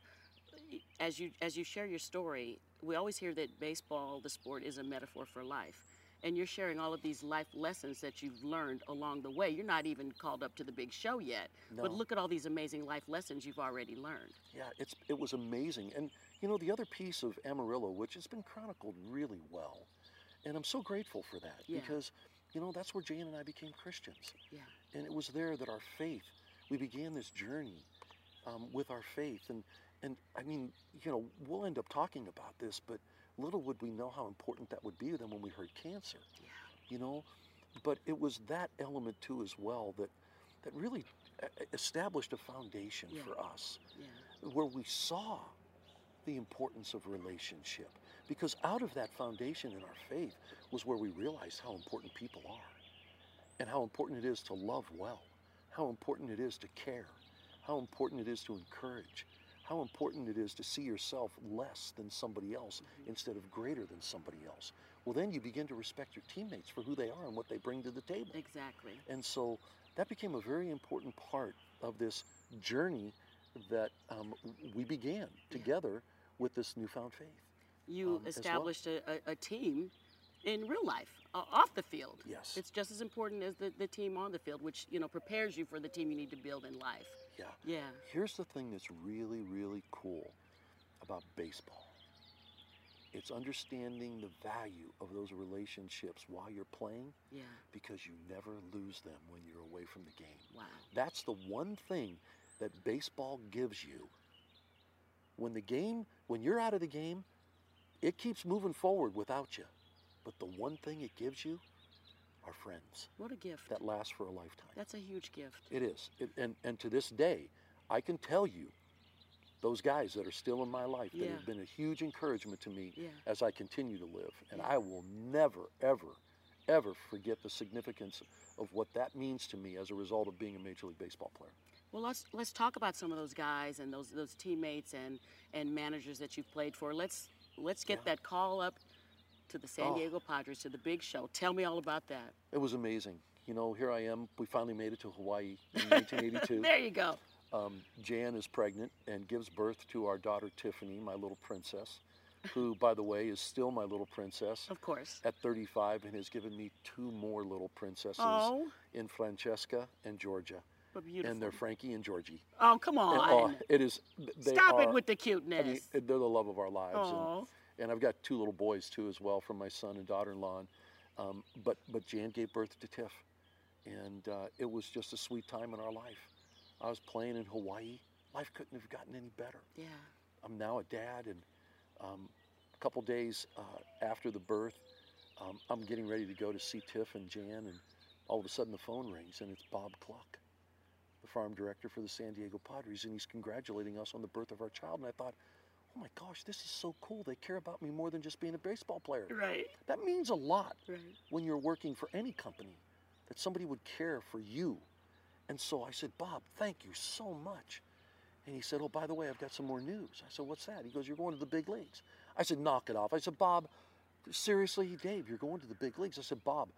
as you as you share your story we always hear that baseball the sport is a metaphor for life. And you're sharing all of these life lessons that you've learned along the way. You're not even called up to the big show yet but look at all these amazing life lessons you've already learned. Yeah, it's it was amazing. And you know, the other piece of Amarillo, which has been chronicled really well, and I'm so grateful for that Yeah. because you know that's where Jane and I became Christians, yeah. And it was there that our faith, we began this journey um, with our faith, and and I mean, you know, we'll end up talking about this, but little would we know how important that would be then when we heard cancer, yeah. you know, but it was that element too as well that that really uh, established a foundation Yeah. for us yeah. where we saw the importance of relationship. Because out of that foundation in our faith was where we realized how important people are and how important it is to love well, how important it is to care, how important it is to encourage, how important it is to see yourself less than somebody else instead of greater than somebody else. Well, then you begin to respect your teammates for who they are and what they bring to the table. exactly And so that became a very important part of this journey that um, we began together with this newfound faith. you um, as well. established a, a, team in real life off the field Yes. it's just as important as the, the team on the field which you know prepares you for the team you need to build in life Yeah. yeah Here's the thing that's really, really cool about baseball it's understanding the value of those relationships while you're playing yeah because you never lose them when you're away from the game. wow That's the one thing that baseball gives you. When the game, when you're out of the game, it keeps moving forward without you. But the one thing it gives you are friends what a gift that last for a lifetime. that's a huge gift It is. It, and, and to this day, I can tell you those guys that are still in my life that have been a huge encouragement to me Yeah. as I continue to live. And Yeah. I will never, ever, ever forget the significance of what that means to me as a result of being a Major League Baseball player. Well, let's let's talk about some of those guys and those those teammates and and managers that you've played for. Let's let's get Yeah. that call up to the San Oh. Diego Padres to the big show. Tell me all about that. It was amazing. You know, here I am. We finally made it to Hawaii in 1982. there you go. um, Jan is pregnant and gives birth to our daughter Tiffany, my little princess, who, by the way, is still my little princess Of course. at 35 and has given me two more little princesses Oh, in Francesca and Georgia. beautiful. And they're Frankie and Georgie. oh, come And, on. oh, it is. They Stop are, it with the I mean, cuteness. they're the love of our lives. Oh, and I've got two little boys too as well from my son and daughter-in-law. And, Um, but but Jan gave birth to Tiff, and uh, it was just a sweet time in our life. I was playing in Hawaii. Life couldn't have gotten any better. yeah. I'm now a dad, and um, a couple days uh, after the birth, um, I'm getting ready to go to see Tiff and Jan, and all of a sudden the phone rings, and it's Bob Cluck, the farm director for the San Diego Padres, and he's congratulating us on the birth of our child. And I thought, oh my gosh, this is so cool. They care about me more than just being a baseball player. Right. That means a lot Right. when you're working for any company, that somebody would care for you. And so I said, Bob, thank you so much. And he said, Oh, by the way, I've got some more news. I said, What's that? He goes, You're going to the big leagues. I said, Knock it off. I said, Bob, seriously, Dave, you're going to the big leagues. I said, Bob,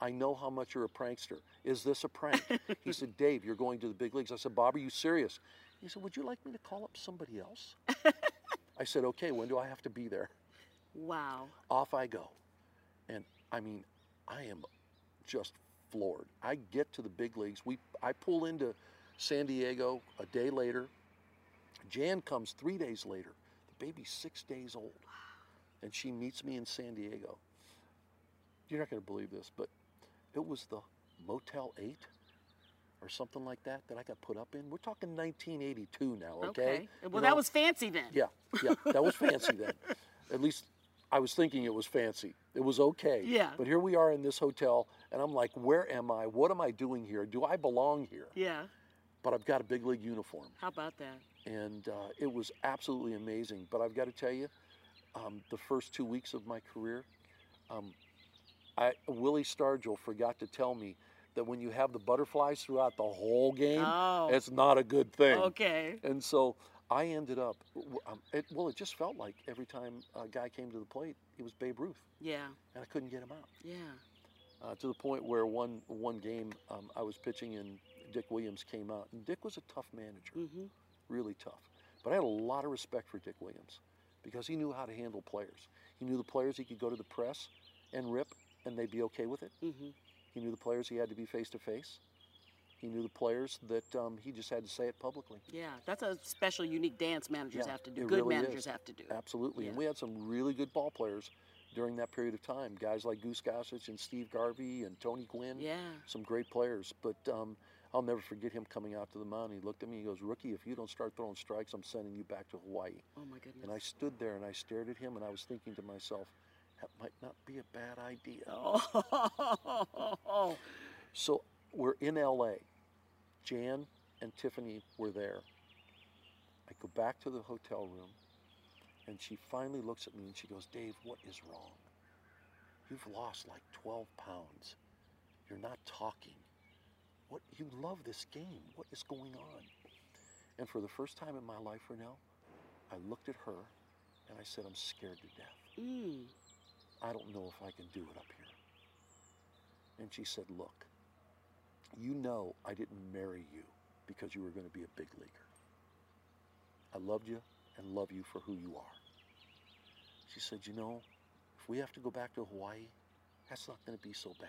I know how much you're a prankster. Is this a prank? he said, Dave, you're going to the big leagues. I said, Bob, are you serious? He said, Would you like me to call up somebody else? I said, Okay, when do I have to be there? Wow. off I go. And I mean, I am just floored. I get to the big leagues. We I pull into San Diego a day later. Jan comes three days later. The baby's six days old. And she meets me in San Diego. You're not going to believe this, but it was the Motel 8 or something like that that I got put up in. We're talking 1982 now, okay? You Well, know, that was fancy then. yeah, yeah, that was fancy then. At least I was thinking it was fancy. It was okay. Yeah. But here we are in this hotel, and I'm like, where am I? What am I doing here? Do I belong here? Yeah. But I've got a big league uniform, How about that? and uh, it was absolutely amazing. But I've got to tell you, um, the first two weeks of my career, um, I, Willie Stargell forgot to tell me that when you have the butterflies throughout the whole game, Oh. it's not a good thing. Okay. And so I ended up, um, it, well, it just felt like every time a guy came to the plate, it was Babe Ruth, Yeah. and I couldn't get him out. Yeah. Uh, to the point where one one game um, I was pitching and Dick Williams came out, and Dick was a tough manager, Mm-hmm. really tough. But I had a lot of respect for Dick Williams because he knew how to handle players. He knew the players he could go to the press and rip, and they'd be okay with it. Mm-hmm. He knew the players he had to be face to face. He knew the players that um, he just had to say it publicly. Yeah. That's a special, unique dance managers Yeah, have to do. Good really managers is. have to do. Absolutely. And we had some really good ball players during that period of time. Guys like Goose Gossage and Steve Garvey and Tony Gwynn. Yeah. Some great players. But um, I'll never forget him coming out to the mound. He looked at me. He goes, Rookie, if you don't start throwing strikes, I'm sending you back to Hawaii. Oh my goodness. And I stood there and I stared at him and I was thinking to myself, that might not be a bad idea. So we're in LA. Jan and Tiffany were there. I go back to the hotel room and she finally looks at me and she goes, Dave, what is wrong? You've lost like 12 pounds. You're not talking. What you love this game. What is going on? And for the first time in my life, Renel, I looked at her and I said, I'm scared to death. Mm. I don't know if I can do it up here. And she said, Look, you know I didn't marry you because you were going to be a big leaguer. I loved you and love you for who you are. She said, You know, if we have to go back to Hawaii, that's not going to be so bad.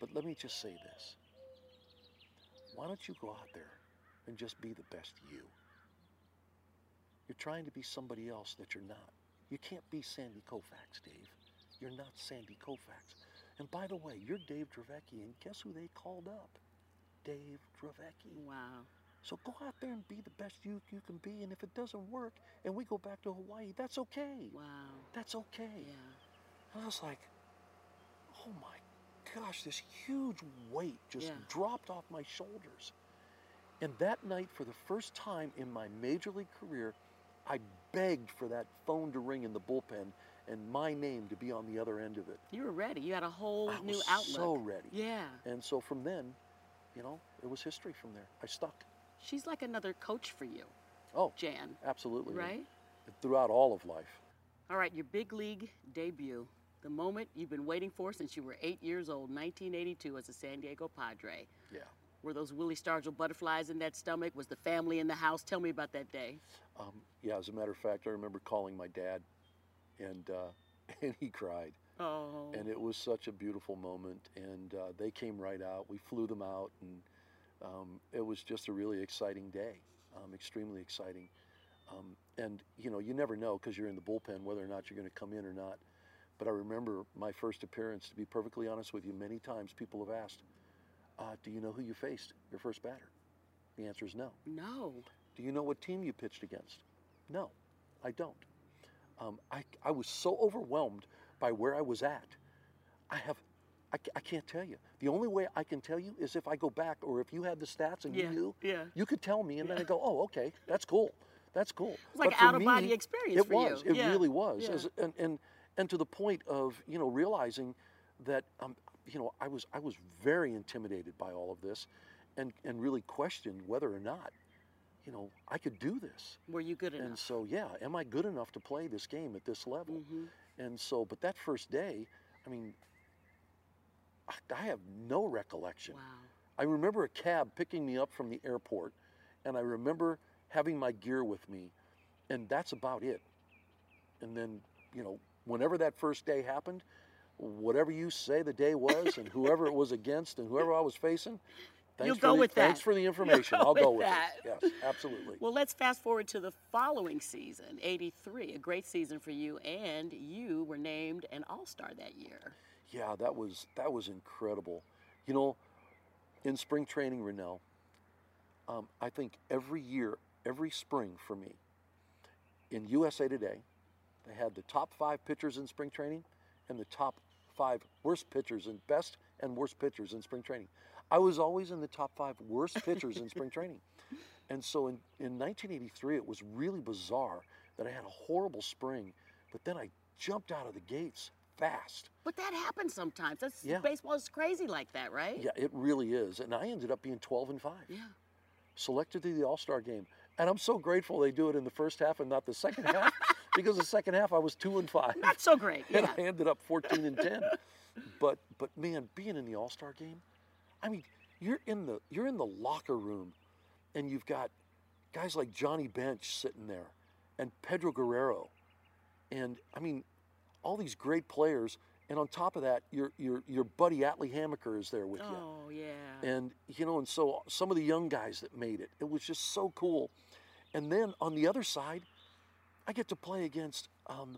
But let me just say this why don't you go out there and just be the best you? You're trying to be somebody else that you're not. You can't be Sandy Koufax, Dave. You're not Sandy Koufax. And by the way, you're Dave Dravecky, and guess who they called up? Dave Dravecky. Wow. So go out there and be the best you you can be, and if it doesn't work and we go back to Hawaii, that's okay. Wow. That's okay. Yeah. And I was like, oh my gosh, this huge weight just Yeah. dropped off my shoulders. And that night, for the first time in my major league career, I begged for that phone to ring in the bullpen and my name to be on the other end of it. You were ready. You had a whole I new was outlook. so ready. Yeah. And so from then, you know, it was history from there. I stuck. She's like another coach for you, Oh, Jan. absolutely. Right? Throughout all of life. All right, your big league debut. The moment you've been waiting for since you were eight years old, 1982, as a San Diego Padre. Yeah. Were those Willie Stargell butterflies in that stomach? Was the family in the house? Tell me about that day. Um, yeah, as a matter of fact, I remember calling my dad, and uh, and he cried, Oh. and it was such a beautiful moment. And uh, they came right out. We flew them out, and um, it was just a really exciting day, um, extremely exciting. Um, and you know, you never know because you're in the bullpen whether or not you're going to come in or not. But I remember my first appearance. To be perfectly honest with you, many times people have asked, uh, "Do you know who you faced, your first batter?" The answer is no. no. Do you know what team you pitched against? No, I don't. um, I, I was so overwhelmed by where I was at. I have, I, I can't tell you. The only way I can tell you is if I go back, or if you had the stats and Yeah, you knew, yeah. you could tell me, and then I go, oh, okay, that's cool, that's cool. It's like But an out-of-body experience It for you. was. It Yeah, really was. yeah. As- and, and and to the point of you know realizing that um, you know I was I was very intimidated by all of this, and and really questioned whether or not, you know, I could do this. Were you good enough? And so, yeah, am I good enough to play this game at this level? Mhm. And so, but that first day, I mean, I, I have no recollection. Wow. I remember a cab picking me up from the airport, and I remember having my gear with me, and that's about it. And then, you know, whenever that first day happened, whatever you say the day was, and whoever it was against, and whoever I was facing, thanks You'll for go the, with Thanks for the information. go I'll go with with that. it. Yes, absolutely. Well, let's fast forward to the following season, 83, a great season for you, and you were named an All Star that year. Yeah, that was that was incredible. You know, in spring training, Renel, um, I think every year, every spring for me, in USA Today, they had the top five pitchers in spring training and the top five worst pitchers and best and worst pitchers in spring training. I was always in the top five worst pitchers in spring training. And so in, in 1983, it was really bizarre that I had a horrible spring, but then I jumped out of the gates fast. But that happens sometimes. That's Yeah. baseball is crazy like that, right? Yeah, it really is. And I ended up being 12 and 5, Yeah. selected to the All Star game. And I'm so grateful they do it in the first half and not the second half, because the second half I was 2 and 5. Not so great. And I ended up 14 and 10. But but man, being in the All Star game, I mean, you're in the you're in the locker room, and you've got guys like Johnny Bench sitting there, and Pedro Guerrero, and I mean, all these great players. And on top of that, your your your buddy Atlee Hammaker is there with you Oh, yeah. and you know and so some of the young guys that made it it was just so cool and then on the other side i get to play against um,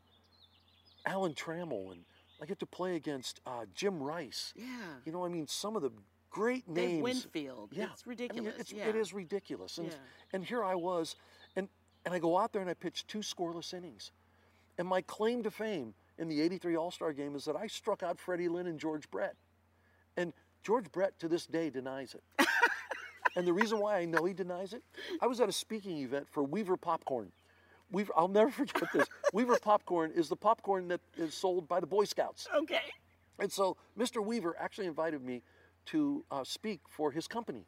alan trammell and i get to play against uh, jim rice yeah. you know i mean some of the great Dave names Winfield. yeah It's I mean, ridiculous. it's, yeah. it is ridiculous and, Yeah. and here i was and and i go out there and i pitch two scoreless innings and my claim to fame in the 83 all-star game is that i struck out freddie lynn and george brett and George Brett to this day denies it. and the reason why I know he denies it, I was at a speaking event for Weaver Popcorn. Weaver, I'll never forget this. Weaver Popcorn is the popcorn that is sold by the Boy Scouts. Okay. And so Mr. Weaver actually invited me to uh, speak for his company.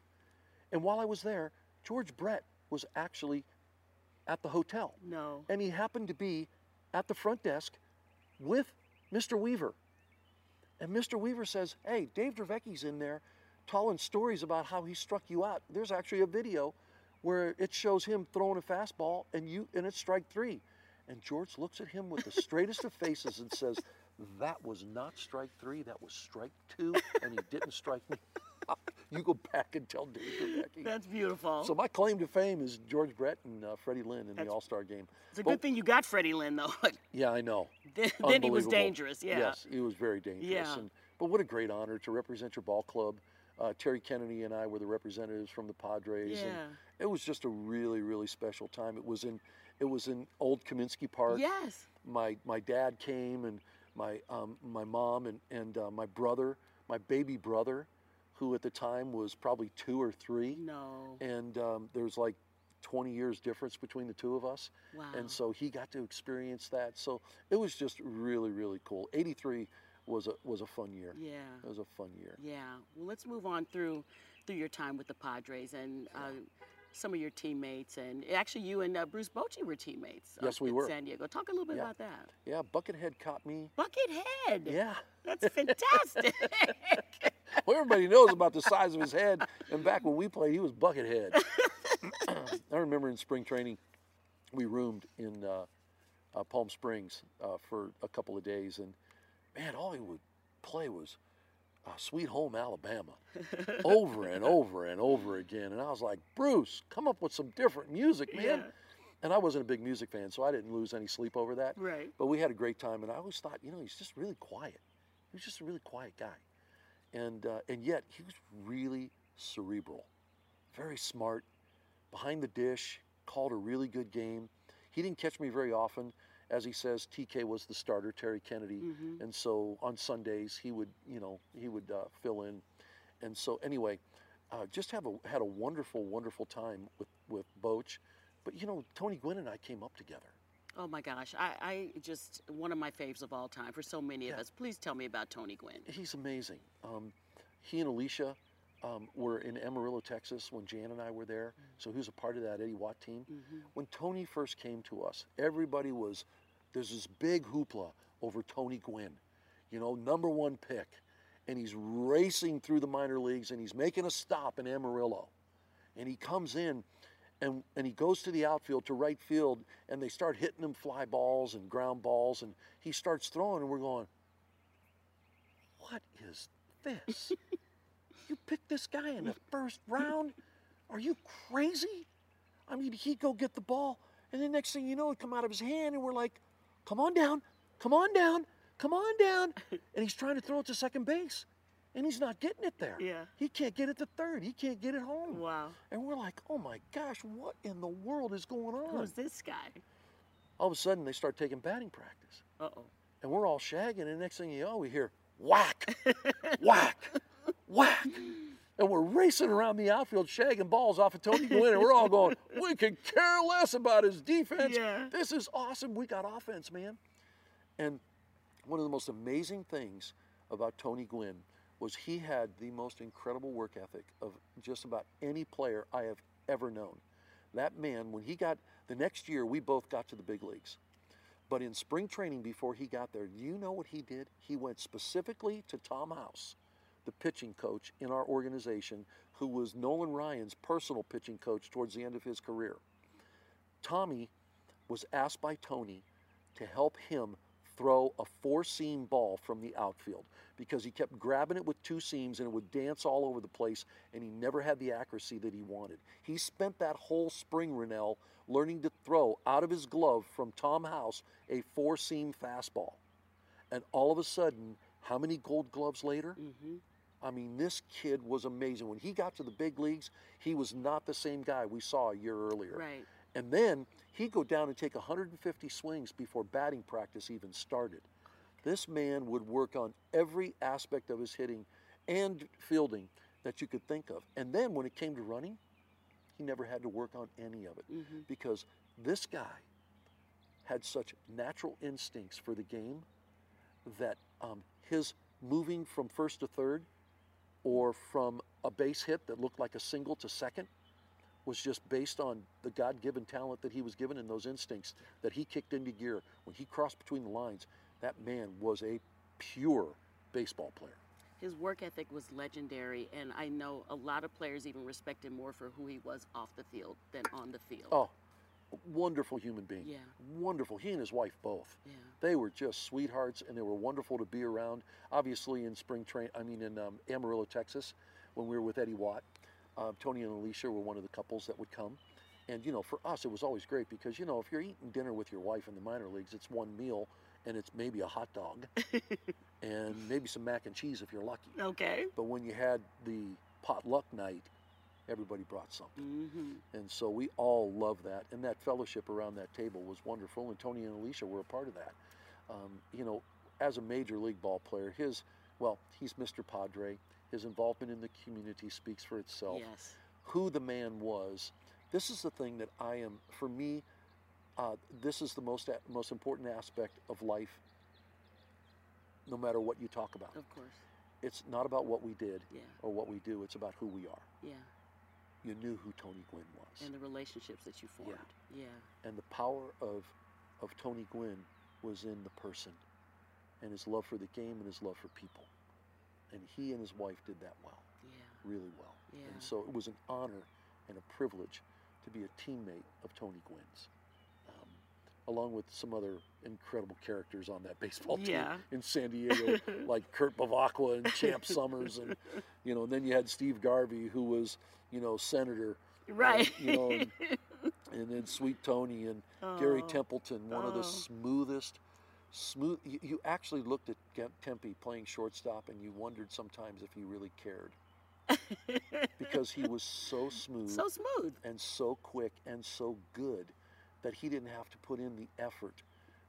And while I was there, George Brett was actually at the hotel. No. And he happened to be at the front desk with Mr. Weaver. And Mr. Weaver says, Hey, Dave Dravecky's in there telling stories about how he struck you out. There's actually a video where it shows him throwing a fastball and you and it's strike three. And George looks at him with the straightest of faces and says, That was not strike three, that was strike two, and he didn't strike me. you go back and tell Dave Dravecky. That's beautiful. So my claim to fame is George Brett and uh, Freddie Lynn in the All Star game. it's a But- good thing you got Freddie Lynn, though. Yeah, I know. then, then he was dangerous. Yeah. Yes, he was very dangerous. Yeah. And, but what a great honor to represent your ball club. Uh, Terry Kennedy and I were the representatives from the Padres, Yeah. and it was just a really, really special time. It was in, it was in Old Comiskey Park. Yes. My my dad came, and my um, my mom and and uh, my brother, my baby brother, who at the time was probably two or three, No. and um, there was like 20 years difference between the two of us. Wow. And so he got to experience that. So it was just really, really cool. 83 was a was a fun year. yeah. It was a fun year. Yeah. Well, let's move on through through your time with the Padres and uh, some of your teammates, and actually you and uh, Bruce Bochy were teammates. Yes, we in were. San Diego. Talk a little bit Yeah. about that. Yeah, Buckethead caught me. Buckethead. Yeah. That's fantastic. Well, everybody knows about the size of his head. And back when we played, he was Buckethead. I remember in spring training, we roomed in uh, uh, Palm Springs uh, for a couple of days, and man, all he would play was uh, "Sweet Home Alabama" over and over and over again. And I was like, Bruce, come up with some different music, man. Yeah. And I wasn't a big music fan, so I didn't lose any sleep over that. right. But we had a great time, and I always thought, you know, he's just really quiet. He was just a really quiet guy, and uh, and yet he was really cerebral, very smart, behind the dish, called a really good game. He didn't catch me very often, as he says, TK was the starter, Terry Kennedy, Mhm. and so on Sundays he would, you know, he would uh, fill in, and so anyway, uh, just have a had a wonderful, wonderful time with with Boch, but you know, Tony Gwynn and I came up together. Oh my gosh, I, I just one of my faves of all time for so many of us. Please tell me about Tony Gwynn. He's amazing. Um, he and Alicia um, were in Amarillo, Texas when Jan and I were there. So he was a part of that Eddie Watt team. When Tony first came to us, everybody was, there's this big hoopla over Tony Gwynn, you know, number one pick. And he's racing through the minor leagues and he's making a stop in Amarillo. And he comes in and, and he goes to the outfield to right field and they start hitting him fly balls and ground balls and he starts throwing and we're going, what is this? you picked this guy in the first round? Are you crazy? I mean, he'd go get the ball, and the next thing you know, it come out of his hand, and we're like, come on down, come on down, come on down. And he's trying to throw it to second base, and he's not getting it there. Yeah. He can't get it to third. He can't get it home. Wow. And we're like, oh my gosh, what in the world is going on? Who's this guy? All of a sudden, they start taking batting practice Uh oh. and we're all shagging, and the next thing you know, we hear whack, whack, whack. And we're racing around the outfield, shagging balls off of Tony Gwynn, and we're all going, we could care less about his defense. Yeah. This is awesome. We got offense, man. And one of the most amazing things about Tony Gwynn was he had the most incredible work ethic of just about any player I have ever known. That man, when he got the next year, we both got to the big leagues. But in spring training before he got there, you know what he did? He went specifically to Tom House, the pitching coach in our organization, who was Nolan Ryan's personal pitching coach towards the end of his career. Tommy was asked by Tony to help him throw a four seam ball from the outfield because he kept grabbing it with two seams and it would dance all over the place and he never had the accuracy that he wanted. He spent that whole spring, Renel, learning to throw out of his glove from Tom House a four seam fastball. And all of a sudden, how many gold gloves later? Mm-hmm. I mean, this kid was amazing. When he got to the big leagues, he was not the same guy we saw a year earlier. Right. And then he'd go down and take 150 swings before batting practice even started. This man would work on every aspect of his hitting and fielding that you could think of. And then when it came to running, he never had to work on any of it Mm-hmm. because this guy had such natural instincts for the game that um, his moving from first to third or from a base hit that looked like a single to second was just based on the God given talent that he was given and those instincts that he kicked into gear. When he crossed between the lines, that man was a pure baseball player. His work ethic was legendary, and I know a lot of players even respect him more for who he was off the field than on the field. Oh, wonderful human being. Yeah. Wonderful. He and his wife both. Yeah. They were just sweethearts and they were wonderful to be around. Obviously, in spring train, I mean, in um, Amarillo, Texas, when we were with Eddie Watt, uh, Tony and Alicia were one of the couples that would come. And, you know, for us, it was always great because, you know, if you're eating dinner with your wife in the minor leagues, it's one meal and it's maybe a hot dog and maybe some mac and cheese if you're lucky. Okay. But when you had the potluck night, everybody brought something. Mm-hmm. And so we all love that. And that fellowship around that table was wonderful. And Tony and Alicia were a part of that. Um, you know, as a major league ball player, his, well, he's Mr. Padre. His involvement in the community speaks for itself. Yes. Who the man was. This is the thing that I am, for me, uh, this is the most, most important aspect of life, no matter what you talk about. Of course. It's not about what we did Yeah. or what we do, it's about who we are. Yeah. You knew who Tony Gwynn was. And the relationships that you formed. Yeah. and the power of of Tony Gwynn was in the person and his love for the game and his love for people. And he and his wife did that well, Yeah. really well. Yeah. And so it was an honor and a privilege to be a teammate of Tony Gwynn's. Um, along with some other incredible characters on that baseball team Yeah. in San Diego, like Kurt Bevacqua and Champ Summers, and you know, and then you had Steve Garvey, who was, you know, senator, uh, Right. you know, and, and then Sweet Tony and Gary Oh. Templeton, one of the Oh. smoothest, smooth. You, you actually looked at Tempe playing shortstop, and you wondered sometimes if he really cared because he was so smooth so smooth. and so quick and so good that he didn't have to put in the effort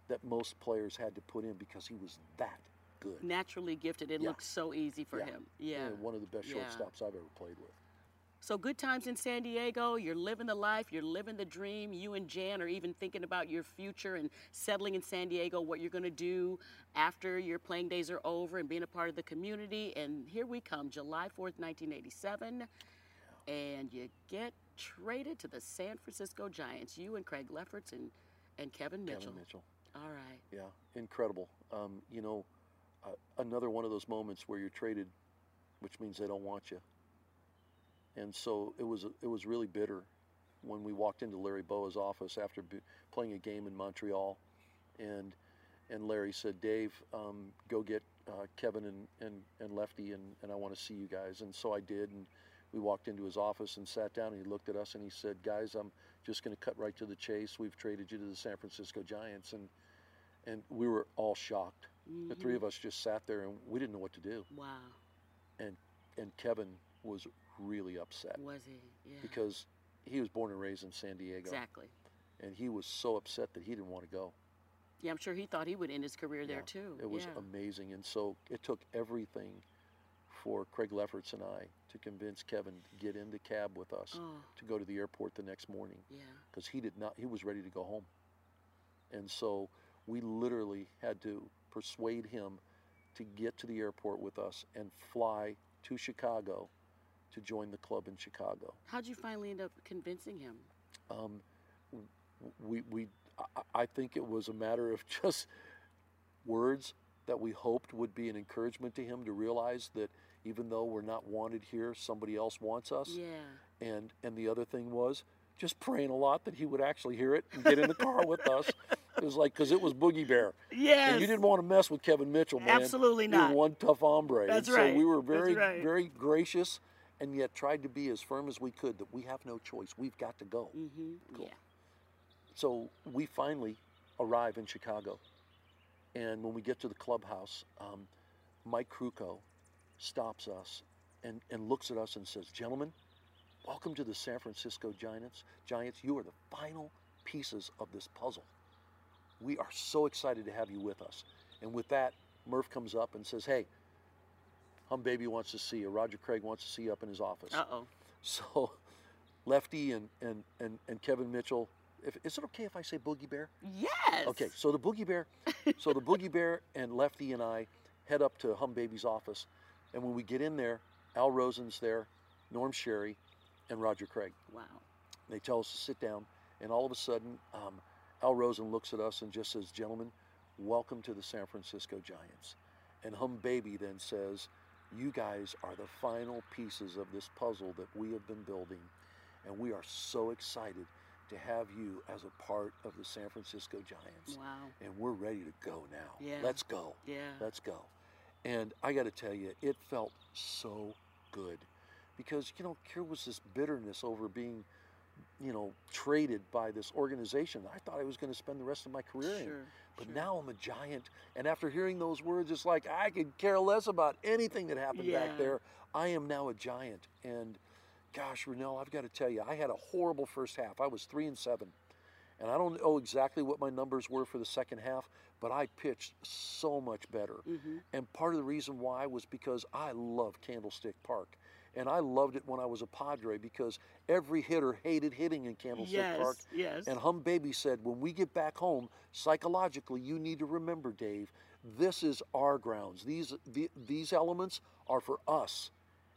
that most players had to put in because he was that good. Naturally gifted. It Yeah. looked so easy for Yeah. him. Yeah. one of the best Yeah. shortstops I've ever played with. So good times in San Diego. You're living the life. You're living the dream. You and Jan are even thinking about your future and settling in San Diego. What you're going to do after your playing days are over and being a part of the community. And here we come, July 4th, 1987, and you get traded to the San Francisco Giants. You and Craig Lefferts and and Kevin Mitchell. Kevin Mitchell. All right. Yeah, incredible. Um, you know, uh, another one of those moments where you're traded, which means they don't want you. And so it was it was really bitter when we walked into Larry Bowa's office after be, playing a game in Montreal, and and Larry said, "Dave, um, go get uh, Kevin and, and, and Lefty, and, and I want to see you guys." And so I did, and we walked into his office and sat down, and he looked at us and he said, "Guys, I'm just going to cut right to the chase. We've traded you to the San Francisco Giants," and and we were all shocked. The three of us just sat there and we didn't know what to do. Wow. And and Kevin was really upset Was he? Yeah. because he was born and raised in San Diego, exactly. and he was so upset that he didn't want to go. Yeah, I'm sure he thought he would end his career there Yeah, too. It was yeah. amazing, and so it took everything for Craig Lefferts and I to convince Kevin to get in the cab with us Oh. to go to the airport the next morning Yeah. because he did not. He was ready to go home, and so we literally had to persuade him to get to the airport with us and fly to Chicago to join the club in Chicago. How'd you finally end up convincing him? Um, we, we, I- I think it was a matter of just words that we hoped would be an encouragement to him to realize that even though we're not wanted here, somebody else wants us. Yeah. And and the other thing was just praying a lot that he would actually hear it and get in the car with us. It was like because it was Boogie Bear. Yeah. And you didn't want to mess with Kevin Mitchell, man. Absolutely not. was one tough hombre. That's and right. So we were very, right. very gracious, and yet tried to be as firm as we could that we have no choice. We've got to go. Mm-hmm. Cool. Yeah. So we finally arrive in Chicago, and when we get to the clubhouse, um, Mike Krukow stops us and, and looks at us and says, "Gentlemen, welcome to the San Francisco Giants. Giants, you are the final pieces of this puzzle. We are so excited to have you with us." And with that, Murph comes up and says, "Hey, Hum Baby wants to see you. Roger Craig wants to see you up in his office." Uh oh. So, Lefty and, and, and, and Kevin Mitchell. If, is it okay if I say Boogie Bear? Yes. Okay, so the Boogie Bear, so the Boogie Bear and Lefty and I head up to Hum Baby's office, and when we get in there, Al Rosen's there, Norm Sherry, and Roger Craig. Wow. They tell us to sit down, and all of a sudden, um, Al Rosen looks at us and just says, "Gentlemen, welcome to the San Francisco Giants." And Hum Baby then says, "You guys are the final pieces of this puzzle that we have been building, and we are so excited to have you as a part of the San Francisco Giants. Wow. And we're ready to go now. Yeah. Let's go. Yeah. Let's go." And I got to tell you, it felt so good because you know here was this bitterness over being you know traded by this organization i thought i was going to spend the rest of my career in but sure. now i'm a giant and after hearing those words it's like i could care less about anything that happened Yeah. back there i am now a giant and gosh Renel, i've got to tell you i had a horrible first half i was three and seven and i don't know exactly what my numbers were for the second half but i pitched so much better Mm-hmm. and part of the reason why was because I love Candlestick Park. And I loved it when I was a Padre because every hitter hated hitting in Candlestick Yes, Park. yes. And Hum Baby said, when we get back home, psychologically, you need to remember, Dave, this is our grounds. These, the, these elements are for us,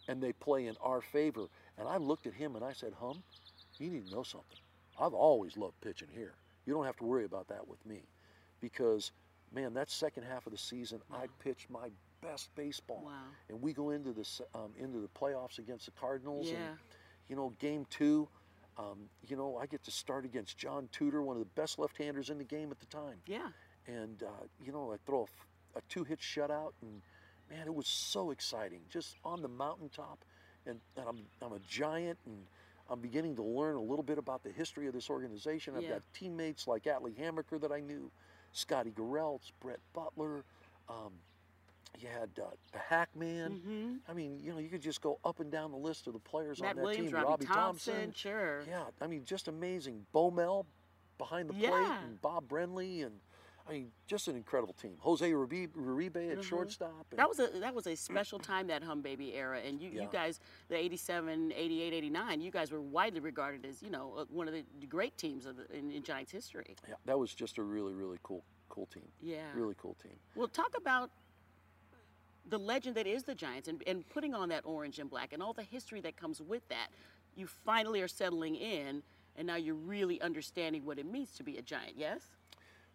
and they play in our favor. And I looked at him and I said, Hum, you need to know something. I've always loved pitching here. You don't have to worry about that with me because man, that second half of the season, I pitched my best baseball. Wow. And we go into the um, into the playoffs against the Cardinals, Yeah. and you know, game two, um, you know, I get to start against John Tudor, one of the best left-handers in the game at the time. Yeah. And uh, you know, I throw a two-hit shutout, and man, it was so exciting, just on the mountaintop. And, and I'm I'm a giant, and I'm beginning to learn a little bit about the history of this organization. I've Yeah. got teammates like Atlee Hammaker that I knew, Scotty Garrelts, Brett Butler. Um, you had uh, Hackman. Mm-hmm. I mean, you know, you could just go up and down the list of the players Matt on that Williams, team. Robbie, Thompson, sure. Yeah, I mean, just amazing. Bo Mel behind the plate, Yeah. and Bob Brenly, and I mean, just an incredible team. Jose Uribe, Uribe at shortstop. and- Mm-hmm. That was a that was a special time that hum baby era, and you, Yeah. you guys the 87, 88, 89, you guys were widely regarded as you know uh, one of the great teams of the, in, in Giants history. yeah, that was just a really, really cool, cool team. Yeah. Really cool team. Well, talk about the legend that is the Giants and, and putting on that orange and black and all the history that comes with that. You finally are settling in, and now you're really understanding what it means to be a Giant. Yes.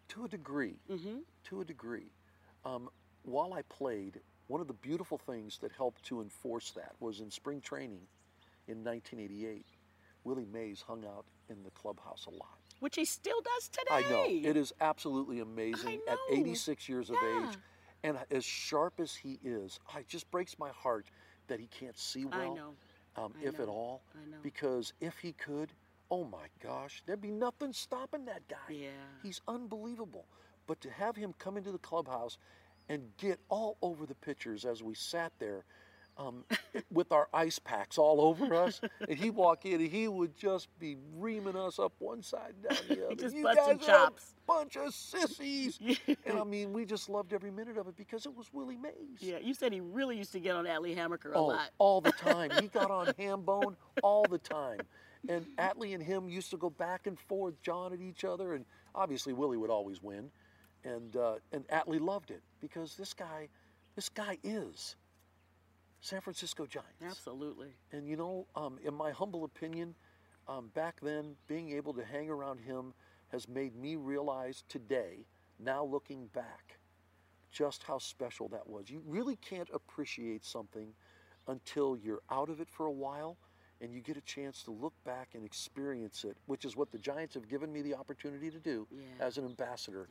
To a degree. Mm-hmm. To a degree. Um, while I played, one of the beautiful things that helped to enforce that was in spring training in 1988. Willie Mays hung out in the clubhouse a lot. Which he still does today. I know. It is absolutely amazing at know. 86 years of age. And as sharp as he is, it just breaks my heart that he can't see I well, know. Um, I if at all. I know. Because if he could, oh my gosh, there'd be nothing stopping that guy. Yeah. He's unbelievable. But to have him come into the clubhouse and get all over the pitchers as we sat there um, with our ice packs all over us, and he'd walk in and he would just be reaming us up one side down the other. Just you guys are a bunch of sissies. and I mean, we just loved every minute of it because it was Willie Mays. Yeah, you said he really used to get on Atlee Hammaker a Oh, lot. all the time. He got on Hambone all the time. And Atlee and him used to go back and forth, John at each other, and obviously Willie would always win. And uh, and Atlee loved it because this guy, this guy is San Francisco Giants. Absolutely. And you know, um, in my humble opinion, um, back then, being able to hang around him has made me realize today, now looking back, just how special that was. You really can't appreciate something until you're out of it for a while and you get a chance to look back and experience it, which is what the Giants have given me the opportunity to do Yeah. as an ambassador,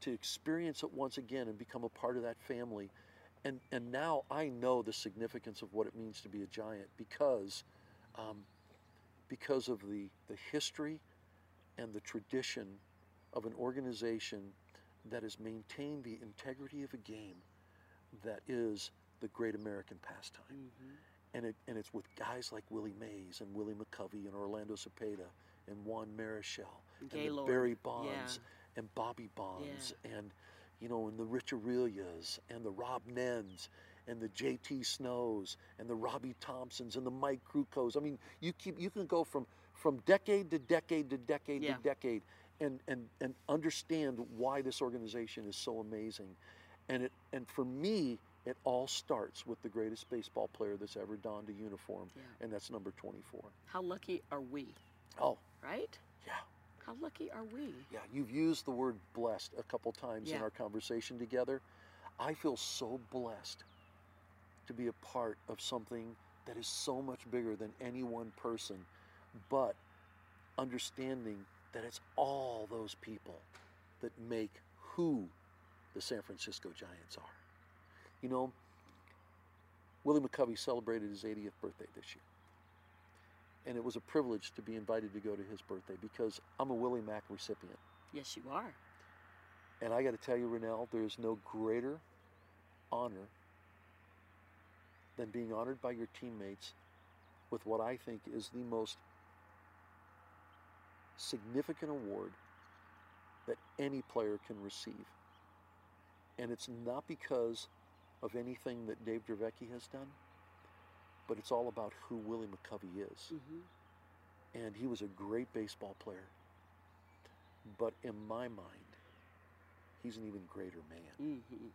to experience it once again and become a part of that family. And, and now I know the significance of what it means to be a Giant because, um, because of the, the history and the tradition of an organization that has maintained the integrity of a game that is the great American pastime. Mm-hmm. And, it, and it's with guys like Willie Mays and Willie McCovey and Orlando Cepeda and Juan Marichal and Gaylord, Barry yeah. Bonds and Bobby Bonds and you know and the Rich Aurilias and the Rob Nens and the JT Snows and the Robbie Thompsons and the Mike Krukows. I mean, you keep you can go from from decade to decade to decade Yeah. to decade and, and and understand why this organization is so amazing. And it and for me, it all starts with the greatest baseball player that's ever donned a uniform, Yeah. and that's number 24. How lucky are we, Oh, right? yeah. How lucky are we? Yeah, you've used the word blessed a couple times in our conversation together. I feel so blessed to be a part of something that is so much bigger than any one person, but understanding that it's all those people that make who the San Francisco Giants are. You know, Willie McCovey celebrated his 80th birthday this year. And it was a privilege to be invited to go to his birthday because I'm a Willie Mac recipient. Yes, you are. And I got to tell you, Renel, there is no greater honor than being honored by your teammates with what I think is the most significant award that any player can receive. And it's not because of anything that Dave Dravecky has done, but it's all about who Willie McCovey is. hmm And he was a great baseball player. But in my mind, he's an even greater man. hmm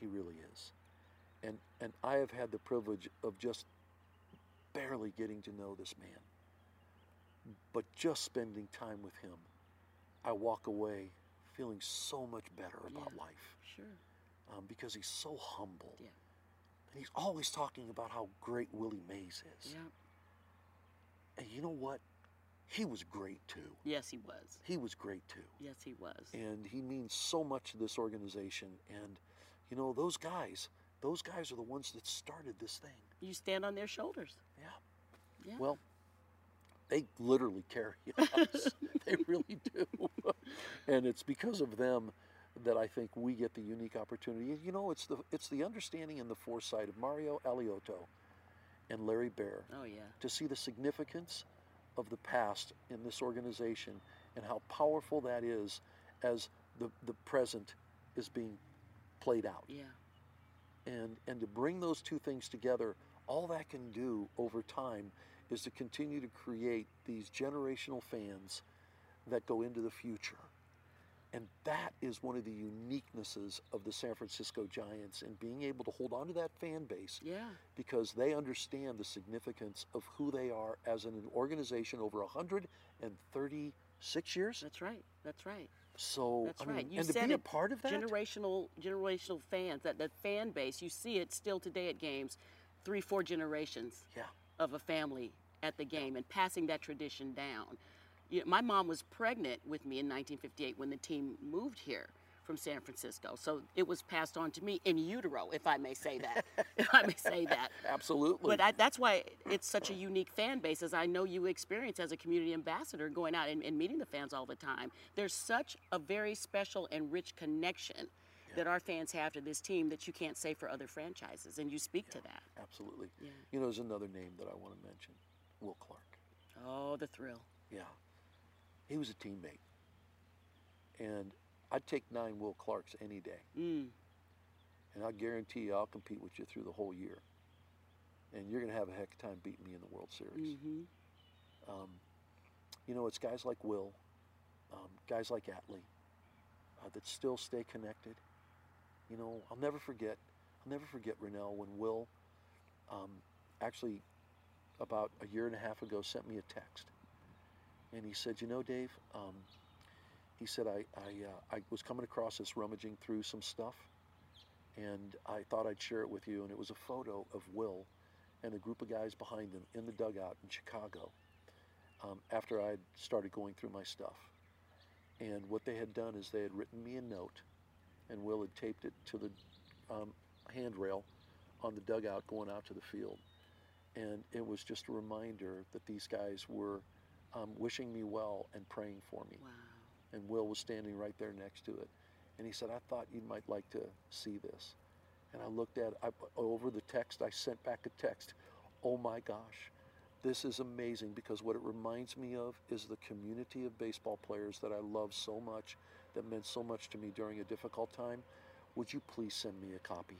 He really is. And and I have had the privilege of just barely getting to know this man. But just spending time with him, I walk away feeling so much better about Yeah. life Sure. um, because he's so humble. Yeah. And he's always talking about how great Willie Mays is. Yeah. And you know what? He was great too. Yes, he was. He was great too. Yes, he was. and he means so much to this organization. And you know, those guys, those guys are the ones that started this thing. You stand on their shoulders. Yeah. Yeah. Well, they literally carry us. they really do. and it's because of them that I think we get the unique opportunity. You know, it's the it's the understanding and the foresight of Mario Alioto and Larry Baer oh yeah. to see the significance of the past in this organization and how powerful that is as the the present is being played out. Yeah. And and to bring those two things together, all that can do over time is to continue to create these generational fans that go into the future. And that is one of the uniquenesses of the San Francisco Giants and being able to hold on to that fan base Yeah. because they understand the significance of who they are as an organization over 136 years. That's right. That's right. So, That's I mean, right. You and to said be a part of that, generational generational fans. That that fan base. You see it still today at games, three, four generations yeah, of a family at the game and passing that tradition down. You know, my mom was pregnant with me in 1958 when the team moved here from San Francisco, so it was passed on to me in utero, if I may say that. if I may say that. absolutely. But I, that's why it's such a unique fan base, as I know you experience as a community ambassador going out and, and meeting the fans all the time. There's such a very special and rich connection that our fans have to this team that you can't say for other franchises, and you speak to that. Absolutely. Yeah. You know, there's another name that I want to mention Will Clark. Oh, the thrill. Yeah. He was a teammate. And I'd take nine Will Clarks any day. Mm. And I guarantee you I'll compete with you through the whole year. And you're going to have a heck of a time beating me in the World Series. hmm Um, you know, it's guys like Will, um, guys like Atlee uh, that still stay connected. You know, I'll never forget. I'll never forget Renel when Will, um, actually, about a year and a half ago, sent me a text, and he said, "You know, Dave," um, he said, "I I, uh, I was coming across this rummaging through some stuff, and I thought I'd share it with you, and it was a photo of Will." And a group of guys behind him in the dugout in Chicago um, after I'd started going through my stuff. And what they had done is they had written me a note, and Will had taped it to the um, handrail on the dugout going out to the field. And it was just a reminder that these guys were um, wishing me well and praying for me. Wow. And Will was standing right there next to it. And he said, I thought you might like to see this. And I looked at I, over the text, I sent back a text. Oh my gosh, this is amazing because what it reminds me of is the community of baseball players that I love so much, that meant so much to me during a difficult time. Would you please send me a copy?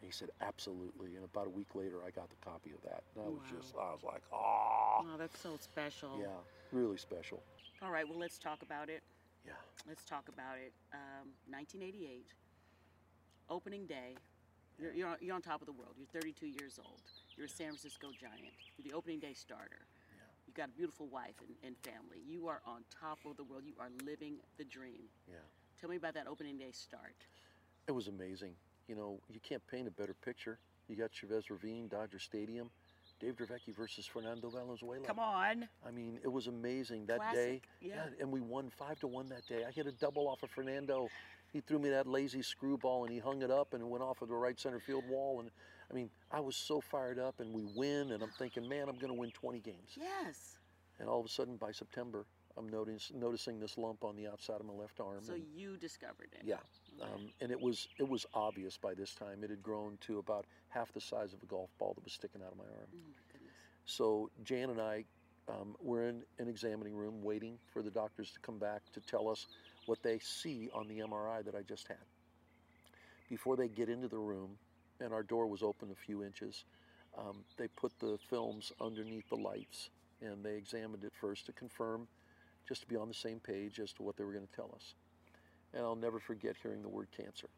And he said, absolutely. And about a week later, I got the copy of that. And I was Wow. just, I was like, oh, Oh, that's so special. yeah, really special. All right, well, let's talk about it. Yeah. Let's talk about it. Um, 1988, opening day. You're, you're, on, you're on top of the world. You're 32 years old. You're a San Francisco Giant. You're the opening day starter. Yeah. You've got a beautiful wife and, and family. You are on top of the world. You are living the dream. Yeah. Tell me about that opening day start. It was amazing. You know, you can't paint a better picture. You got Chavez Ravine, Dodger Stadium, Dave Dravecky versus Fernando Valenzuela. Come on. I mean, it was amazing that Classic, day. yeah. and we won five to one that day. I hit a double off of Fernando. He threw me that lazy screwball and he hung it up and it went off of the right center field wall. And I mean, I was so fired up and we win and I'm thinking, man, I'm going to win 20 games. Yes. And all of a sudden by September, I'm noticing noticing this lump on the outside of my left arm. So and- you discovered it. yeah, um, and it was it was obvious by this time. It had grown to about half the size of a golf ball that was sticking out of my arm. Oh my. So Jan and I um, were in an examining room waiting for the doctors to come back to tell us what they see on the MRI that I just had. Before they get into the room, and our door was open a few inches, um, they put the films underneath the lights and they examined it first to confirm, just to be on the same page as to what they were going to tell us. And I'll never forget hearing the word cancer.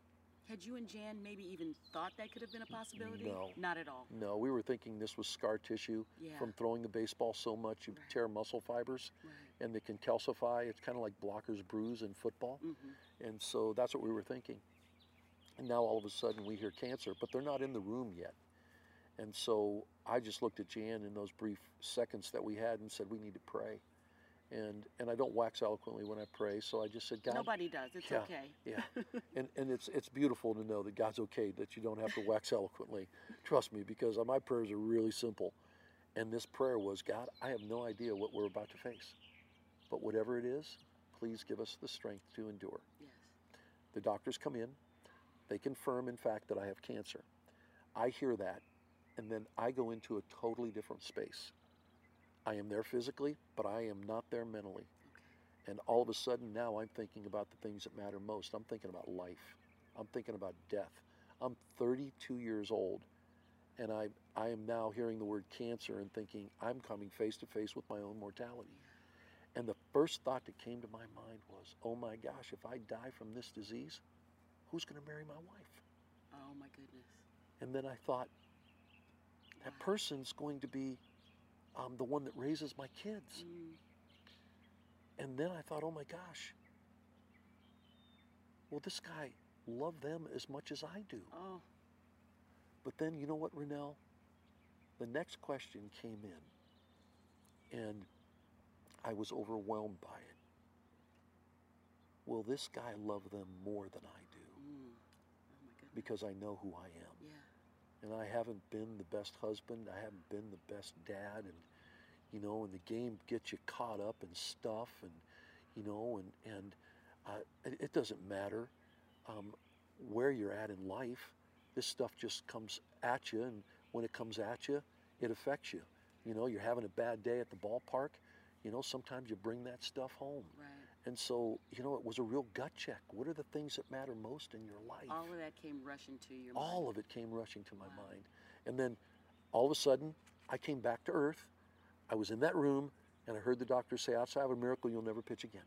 Had you and Jan maybe even thought that could have been a possibility? No. Not at all. No, we were thinking this was scar tissue Yeah. from throwing the baseball so much you Right. tear muscle fibers Right. and they can calcify. It's kind of like blockers bruise in football. hmm And so that's what we were thinking. And now all of a sudden we hear cancer, but they're not in the room yet. And so I just looked at Jan in those brief seconds that we had and said, we need to pray. And, and I don't wax eloquently when I pray, so I just said, God, Nobody does. It's yeah, okay. Yeah, and and it's it's beautiful to know that God's okay that you don't have to wax eloquently. Trust me, because uh, my prayers are really simple, and this prayer was, God, I have no idea what we're about to face, but whatever it is, please give us the strength to endure. Yes. The doctors come in, they confirm, in fact, that I have cancer. I hear that, and then I go into a totally different space. I am there physically, but I am not there mentally. And all of a sudden now I'm thinking about the things that matter most. I'm thinking about life. I'm thinking about death. I'm 32 years old and I, I am now hearing the word cancer and thinking I'm coming face to face with my own mortality. And the first thought that came to my mind was, oh my gosh, if I die from this disease, who's going to marry my wife? Oh my goodness. And then I thought, that person's going to be um, the one that raises my kids. Mm. And then I thought, oh my gosh, will this guy love them as much as I do? Oh, But then, you know what, Renel? The next question came in, and I was overwhelmed by it. Will this guy love them more than I do? mm. oh my. Because I know who I am. Yeah. And I haven't been the best husband. I haven't been the best dad, and you know, and the game gets you caught up in stuff, and you know, and and uh, it, it doesn't matter um, where you're at in life. This stuff just comes at you, and when it comes at you, it affects you. You know, you're having a bad day at the ballpark. You know, sometimes you bring that stuff home. Right. And so, you know, it was a real gut check. What are the things that matter most in your life? All of that came rushing to your mind. all of it came rushing to my Wow. mind. And then all of a sudden, I came back to earth. I was in that room, and I heard the doctor say, outside of a miracle, you'll never pitch again.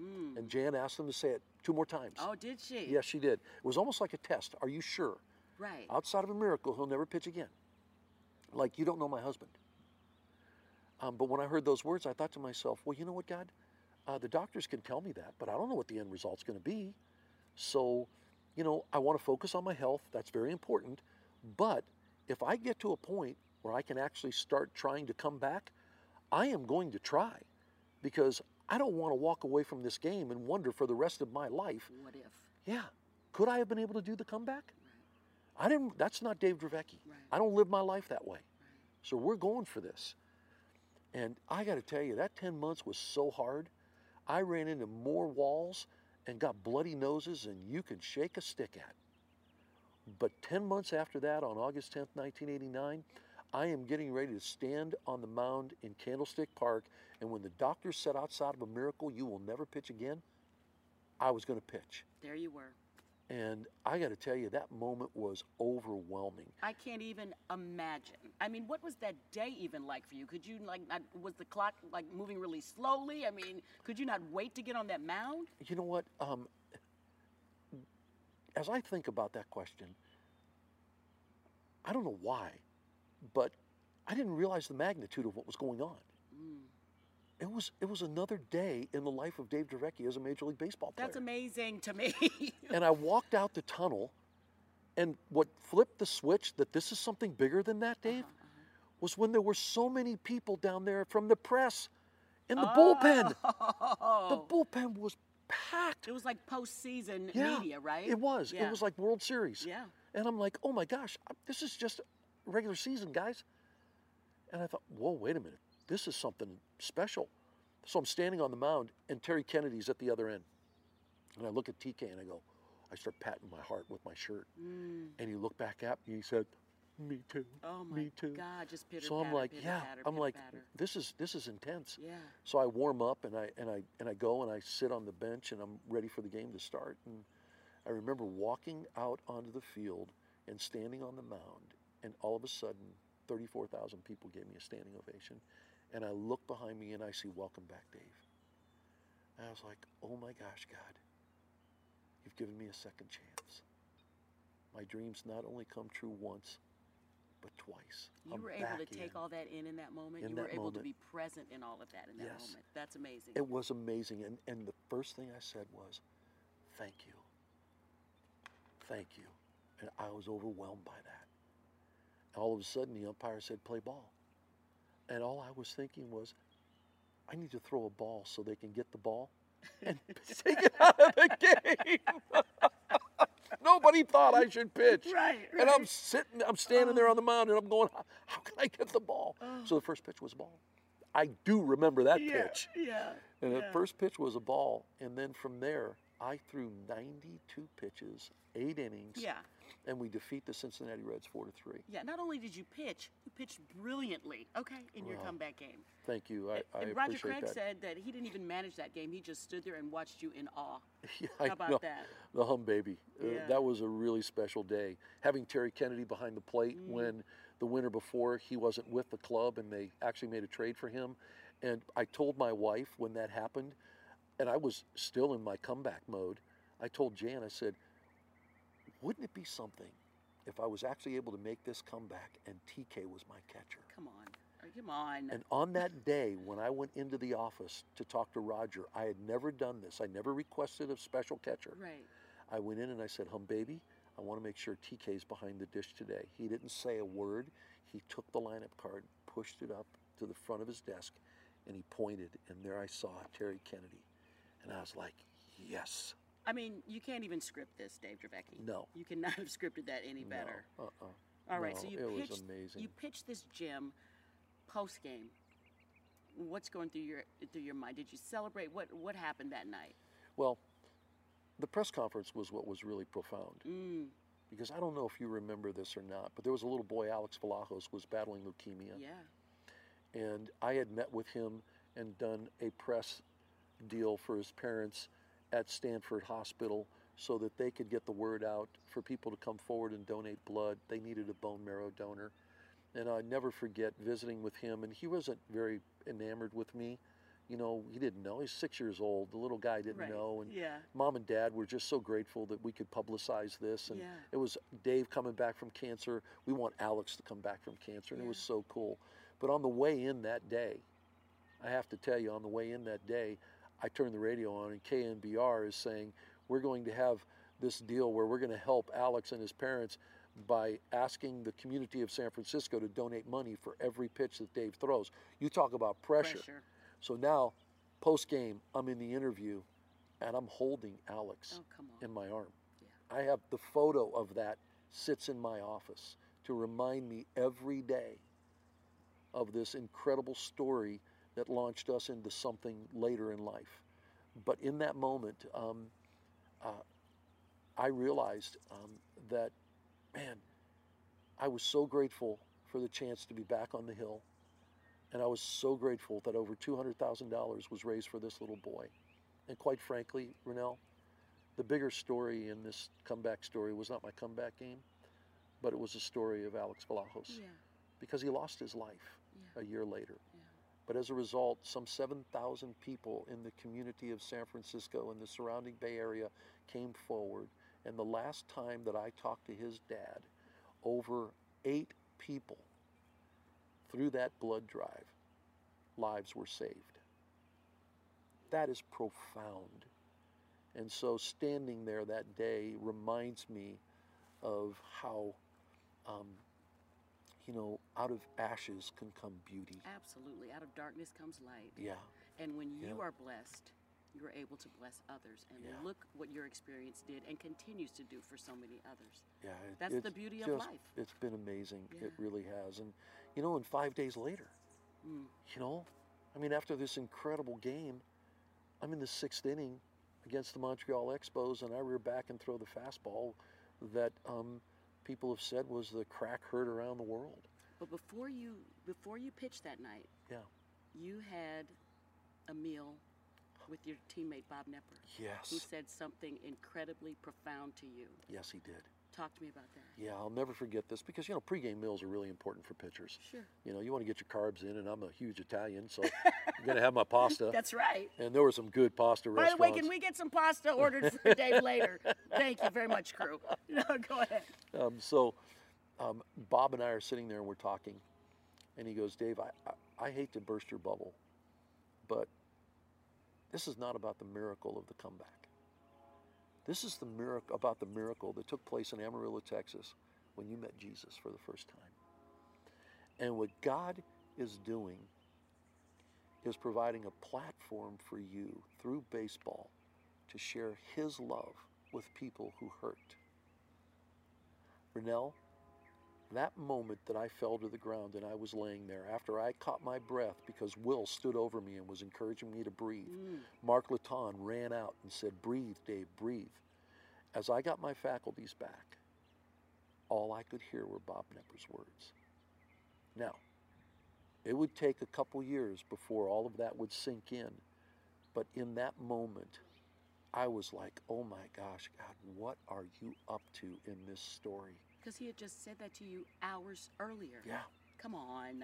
Mm. And Jan asked them to say it two more times. Oh, did she? Yes, she did. It was almost like a test. Are you sure? Right. Outside of a miracle, he'll never pitch again. Like, you don't know my husband. Um, but when I heard those words, I thought to myself, well, you know what, God? Uh, the doctors can tell me that, but I don't know what the end result's going to be. So, you know, I want to focus on my health. That's very important. But if I get to a point where I can actually start trying to come back, I am going to try because I don't want to walk away from this game and wonder for the rest of my life, what if? yeah, could I have been able to do the comeback? I didn't. That's not Dave Dravecky. Right. I don't live my life that way. So we're going for this. And I got to tell you, that 10 months was so hard. I ran into more walls and got bloody noses than you can shake a stick at. But 10 months after that, on August 10th, 1989, I am getting ready to stand on the mound in Candlestick Park. And when the doctor said outside of a miracle, you will never pitch again, I was going to pitch. There you were. And I got to tell you, that moment was overwhelming. I can't even imagine. I mean, what was that day even like for you? Could you like not, was the clock like moving really slowly? I mean, could you not wait to get on that mound? You know what? Um, as I think about that question, I don't know why, but I didn't realize the magnitude of what was going on. Mm. It was it was another day in the life of Dave Dravecky as a Major League Baseball player. That's amazing to me. and I walked out the tunnel, and what flipped the switch that this is something bigger than that, Dave, uh-huh, uh-huh. was when there were so many people down there from the press in the bullpen. The oh, bullpen was packed. it was like postseason Yeah, media, right? It was. Yeah. It was like World Series. Yeah. And I'm like, oh my gosh, this is just regular season, guys. And I thought, whoa, wait a minute. This is something special. So I'm standing on the mound, and Terry Kennedy's at the other end. And I look at TK and I go, I start patting my heart with my shirt. Mm. And he looked back at me. and He said, "Me too. Oh my me too." God, just pitter so I'm like, pitter yeah. patter, I'm like, patter. this is this is intense. Yeah. So I warm up and I and I and I go and I sit on the bench and I'm ready for the game to start. And I remember walking out onto the field and standing on the mound, and all of a sudden, 34,000 people gave me a standing ovation. And I look behind me and I see "Welcome back, Dave." And I was like, "Oh my gosh, God, you've given me a second chance. My dreams not only come true once, but twice. You I'm were able to take in." all that in in that moment. In you that were able to be present in all of that in that Yes. moment. That's amazing. It was amazing. And, and the first thing I said was, thank you. Thank you. And I was overwhelmed by that. And all of a sudden, the umpire said, play ball. And all I was thinking was, I need to throw a ball so they can get the ball and take it out of the game. Nobody thought I should pitch. Right, And I'm sitting, I'm standing there on the mound and I'm going, how, can I get the ball? Oh. So the first pitch was a ball. I do remember that yeah, pitch. yeah. And yeah. that first pitch was a ball. And then from there, I threw 92 pitches, eight innings. Yeah. And we defeat the Cincinnati Reds four to three. Yeah, not only did you pitch, you pitched brilliantly, okay, in your comeback game. Thank you. I, I and Roger Craig that. said that he didn't even manage that game. He just stood there and watched you in awe. Yeah, How about know. that? The hum baby. Uh, Yeah. that was a really special day. Having Terry Kennedy behind the plate Mm. when the winter before he wasn't with the club and they actually made a trade for him. And I told my wife when that happened, and I was still in my comeback mode. I told Jan, I said, wouldn't it be something if I was actually able to make this comeback and TK was my catcher? Come on. Oh, Come on. And on that day, when I went into the office to talk to Roger, I had never done this. I never requested a special catcher. right. I went in and I said, Hum baby, I want to make sure TK's behind the dish today. He didn't say a word. He took the lineup card, pushed it up to the front of his desk, and he pointed, and there I saw Terry Kennedy. And I was like, yes. I mean, you can't even script this, Dave Dravecky. No. You cannot have scripted that any better. No, uh-uh. All right, so No, you it was pitched. amazing. You pitched this gym post game. What's going through your through your mind? Did you celebrate? What what happened that night? Well, the press conference was what was really profound. Mm, Because I don't know if you remember this or not, but there was a little boy, Alex Vlahos, was battling leukemia. yeah. and I had met with him and done a press deal for his parents at Stanford Hospital so that they could get the word out for people to come forward and donate blood. They needed a bone marrow donor. And I never forget visiting with him, and he wasn't very enamored with me. You know, he didn't know. He's six years old. The little guy didn't Right. know. And Yeah. mom and dad were just so grateful that we could publicize this. And Yeah. it was Dave coming back from cancer. We want Alex to come back from cancer. And it was so cool. But on the way in that day, I have to tell you, on the way in that day, I turn the radio on and KNBR is saying, we're going to have this deal where we're going to help Alex and his parents by asking the community of San Francisco to donate money for every pitch that Dave throws. You talk about pressure. Pressure. So now, post game, I'm in the interview and I'm holding Alex Oh in my arm. Yeah. I have the photo of that sits in my office to remind me every day of this incredible story that launched us into something later in life. But in that moment, um, uh, I realized um, that, man, I was so grateful for the chance to be back on the hill. And I was so grateful that over $200,000 was raised for this little boy. And quite frankly, Renel, the bigger story in this comeback story was not my comeback game, but it was the story of Alex Vlahos Yeah. because he lost his life Yeah. a year later. But as a result, some 7,000 people in the community of San Francisco and the surrounding Bay Area came forward. And the last time that I talked to his dad, over eight people through that blood drive, lives were saved. That is profound. And so standing there that day reminds me of how, um, you know, out of ashes can come beauty. Absolutely. Out of darkness comes light. Yeah. And when you Yeah. are blessed, you're able to bless others. And Yeah. look what your experience did and continues to do for so many others. Yeah, it- That's the beauty of life. It's been amazing. Yeah. It really has. And you know, and five days later, Mm. you know, I mean, after this incredible game, I'm in the sixth inning against the Montreal Expos, and I rear back and throw the fastball that um, people have said was the crack heard around the world. But before you before you pitched that night, Yeah. you had a meal with your teammate Bob Knepper, who said something incredibly profound to you. Yes, he did. Talk to me about that. Yeah, I'll never forget this because you know pregame meals are really important for pitchers. Sure. You know, you want to get your carbs in, and I'm a huge Italian, so I'm gonna have my pasta. That's right. and there were some good pasta restaurants. By the way, can we get some pasta ordered for Dave later? Thank you very much, crew. No, go ahead. Um, so um, Bob and I are sitting there and we're talking, and he goes, Dave, I, I, I hate to burst your bubble, but this is not about the miracle of the comeback. This is the miracle about the miracle that took place in Amarillo, Texas, when you met Jesus for the first time. And what God is doing is providing a platform for you through baseball to share His love with people who hurt. Renel, that moment that I fell to the ground and I was laying there after I caught my breath because Will stood over me and was encouraging me to breathe. Mm. Mark Laton ran out and said, Breathe, Dave, breathe. As I got my faculties back, all I could hear were Bob Knepper's words. Now, it would take a couple years before all of that would sink in. But in that moment, I was like, oh my gosh, God, what are you up to in this story? Because he had just said that to you hours earlier. Yeah. Come on.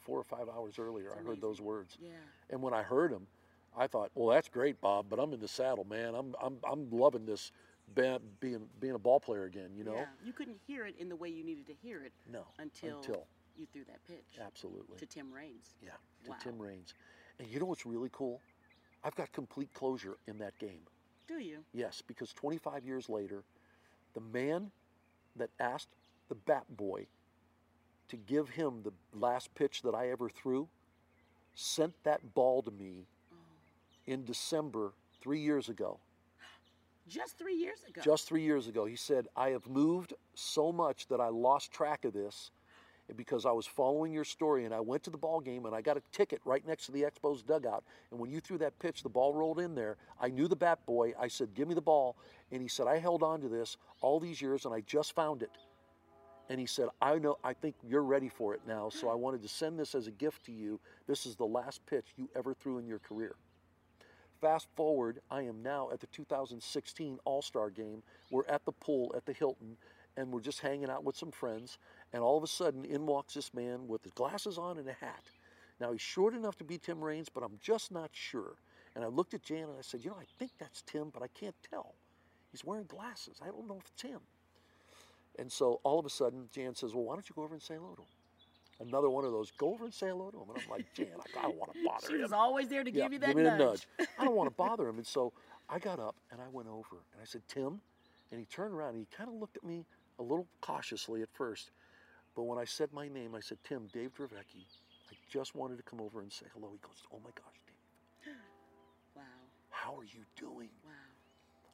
Four or five hours earlier, It's I heard those words. Yeah. And when I heard them, I thought, well, that's great, Bob, but I'm in the saddle, man. I'm, I'm, I'm loving this being, being a ball player again, you know? Yeah. You couldn't hear it in the way you needed to hear it No. until, Until. you threw that pitch Absolutely. to Tim Raines. Yeah, to Wow. Tim Raines. And you know what's really cool? I've got complete closure in that game. Do you? Yes, because 25 years later, the man that asked the bat boy to give him the last pitch that I ever threw sent that ball to me in December three years ago. Just three years ago. Just three years ago. He said, I have moved so much that I lost track of this because I was following your story and I went to the ball game and I got a ticket right next to the Expos dugout. And when you threw that pitch, the ball rolled in there. I knew the bat boy. I said, Give me the ball. And he said, I held on to this all these years and I just found it. And he said, I know, I think you're ready for it now. So I wanted to send this as a gift to you. This is the last pitch you ever threw in your career. Fast forward, I am now at the 2016 All Star game. We're at the pool at the Hilton, and we're just hanging out with some friends. And all of a sudden, in walks this man with his glasses on and a hat. Now, he's short enough to be Tim Raines, but I'm just not sure. And I looked at Jan and I said, You know, I think that's Tim, but I can't tell. He's wearing glasses. I don't know if it's him. And so all of a sudden, Jan says, Well, why don't you go over and say hello to him? Another one of those, go over and say hello to him. And I'm like, Jan, I, don't want to bother She him. was always there to Yeah, give you that give me the nudge. I don't want to bother him. And so I got up and I went over and I said, Tim. And he turned around and he kind of looked at me a little cautiously at first. But when I said my name, I said, Tim, Dave Dravecky. I just wanted to come over and say hello. He goes, Oh my gosh, Dave, Wow. how are you doing? Wow.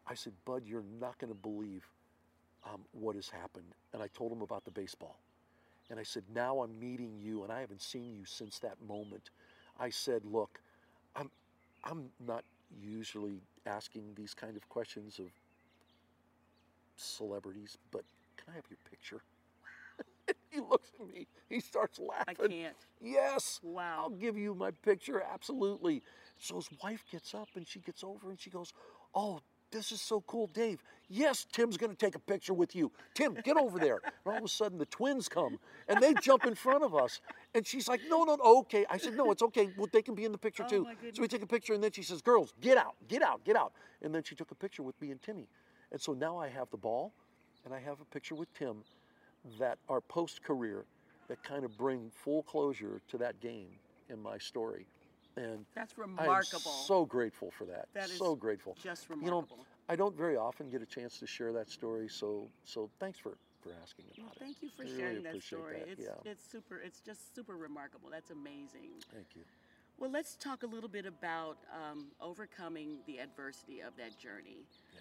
I said, Bud, you're not going to believe um, what has happened. And I told him about the baseball. And I said, now I'm meeting you, and I haven't seen you since that moment. I said, look, I'm, I'm not usually asking these kind of questions of celebrities, but can I have your picture? he looks at me. He starts laughing. I can't. Yes. Wow. I'll give you my picture, absolutely. So his wife gets up and she gets over and she goes, Oh, this is so cool, Dave. Yes, Tim's going to take a picture with you. Tim, get over there. And all of a sudden, the twins come and they jump in front of us. And she's like, No, no, no, okay. I said, No, it's okay. Well, they can be in the picture Oh, too. So we take a picture and then she says, Girls, get out, get out, get out. And then she took a picture with me and Timmy. And so now I have the ball and I have a picture with Tim that are post career that kind of bring full closure to that game in my story. And That's remarkable. so grateful for that. That is so grateful. just remarkable. You know. I don't very often get a chance to share that story, so so thanks for for asking Well, about it. thank you for I really sharing that story. that, It's yeah. it's super. It's just super remarkable. That's amazing. Thank you. Well, let's talk a little bit about um, overcoming the adversity of that journey. Yeah.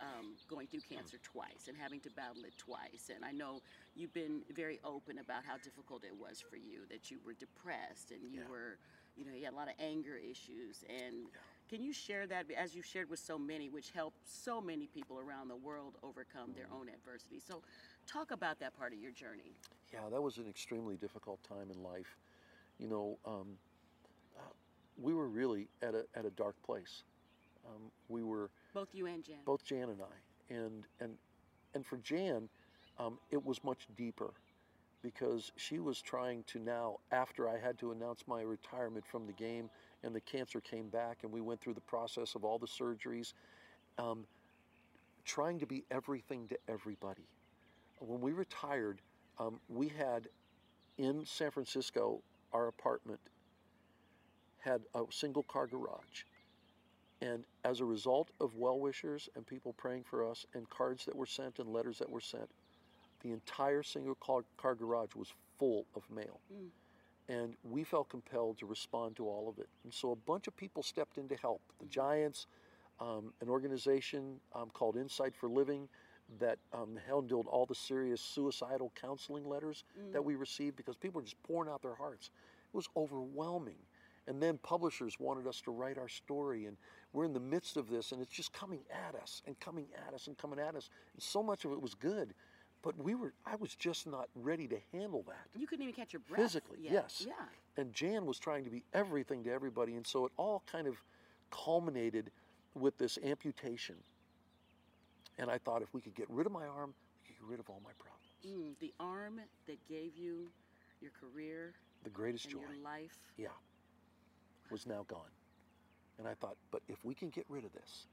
Um, going through cancer twice and having to battle it twice. And I know you've been very open about how difficult it was for you, that you were depressed and you Yeah. were, you know, you had a lot of anger issues. And can you share that as you've shared with so many, which helped so many people around the world overcome their Mm-hmm. own adversity? So talk about that part of your journey. Yeah, that was an extremely difficult time in life. You know, um, uh, we were really at a at a dark place. Um, we were Both you and Jan. both Jan and I, and and and for Jan, um, it was much deeper because she was trying to now, after I had to announce my retirement from the game, and the cancer came back, and we went through the process of all the surgeries, um, trying to be everything to everybody. When we retired, um, we had in San Francisco our apartment had a single car garage. And as a result of well wishers and people praying for us and cards that were sent and letters that were sent, the entire single car, car garage was full of mail. Mm. And we felt compelled to respond to all of it. And so a bunch of people stepped in to help. The Giants, um, an organization um, called Insight for Living that um, handled all the serious suicidal counseling letters that we received because people were just pouring out their hearts. It was overwhelming. And then publishers wanted us to write our story, and we're in the midst of this, and it's just coming at us and coming at us and coming at us. And so much of it was good, but we were, I was just not ready to handle that. You couldn't even catch your breath. Physically, yet. yes. Yeah. And Jan was trying to be everything to everybody. And so it all kind of culminated with this amputation. And I thought if we could get rid of my arm, we could get rid of all my problems. Mm, the arm that gave you your career The greatest joy, your life. yeah, was now gone. And I thought, but if we can get rid of this,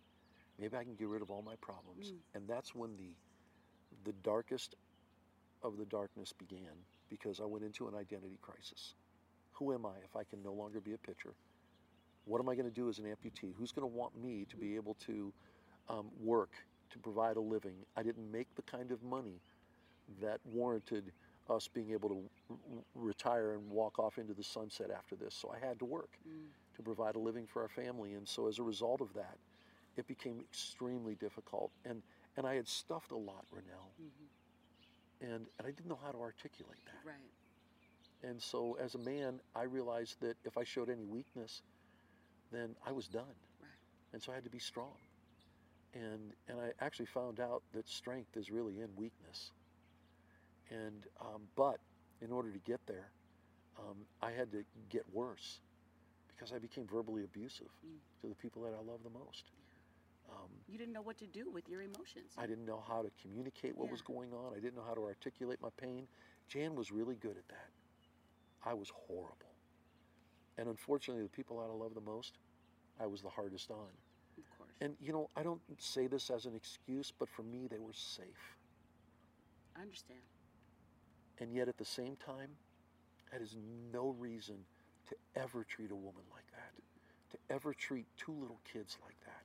maybe I can get rid of all my problems. Mm. And that's when the the darkest of the darkness began because I went into an identity crisis. Who am I if I can no longer be a pitcher? What am I going to do as an amputee? Who's going to want me to be able to um, work to provide a living? I didn't make the kind of money that warranted us being able to retire and walk off into the sunset after this. So I had to work Mm. to provide a living for our family. And so as a result of that, it became extremely difficult. And, and I had stuffed a lot, Renel, Mhm. and, and I didn't know how to articulate that. Right. And so as a man, I realized that if I showed any weakness, then I was done. Right. And so I had to be strong. And, and I actually found out that strength is really in weakness. And, um, but in order to get there, um, I had to get worse because I became verbally abusive Mm. to the people that I love the most. Um, You didn't know what to do with your emotions. I didn't know how to communicate what was going on. I didn't know how to articulate my pain. Jan was really good at that. I was horrible. And unfortunately, the people that I love the most, I was the hardest on. Of course. And you know, I don't say this as an excuse, but for me, they were safe. I understand. And yet at the same time, that is no reason to ever treat a woman like that, to ever treat two little kids like that.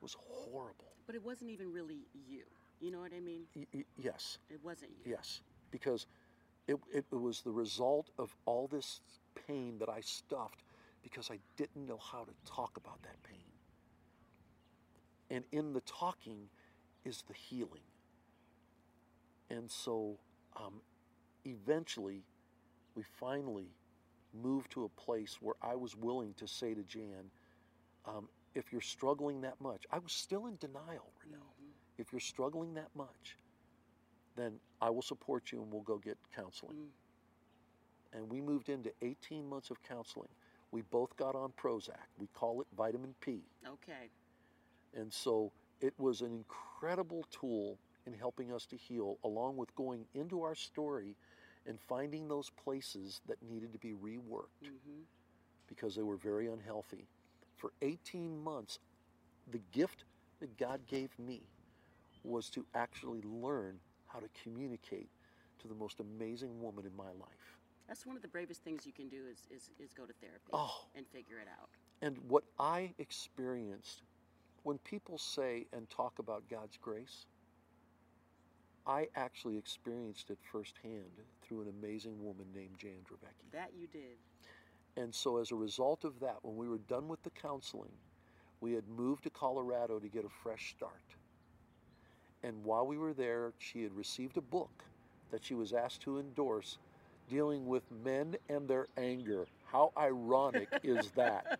Was horrible. But it wasn't even really you. You know what I mean? Y- y- yes, It wasn't you. yes, because it, it, it was the result of all this pain that I stuffed because I didn't know how to talk about that pain. And in the talking is the healing. And so um, eventually, we finally moved to a place where I was willing to say to Jan, um, if you're struggling that much, I was still in denial, Renel. Mhm. If you're struggling that much, then I will support you and we'll go get counseling. Mm. And we moved into 18 months of counseling. We both got on Prozac. We call it vitamin P. Okay. And so it was an incredible tool in helping us to heal, along with going into our story and finding those places that needed to be reworked hmm because they were very unhealthy. For 18 months, the gift that God gave me was to actually learn how to communicate to the most amazing woman in my life. That's one of the bravest things you can do is, is, is go to therapy Oh. and figure it out. And what I experienced when people say and talk about God's grace, I actually experienced it firsthand through an amazing woman named Jan Dravecky. That you did. And so, as a result of that, when we were done with the counseling, we had moved to Colorado to get a fresh start. And while we were there, she had received a book that she was asked to endorse dealing with men and their anger. How ironic is that?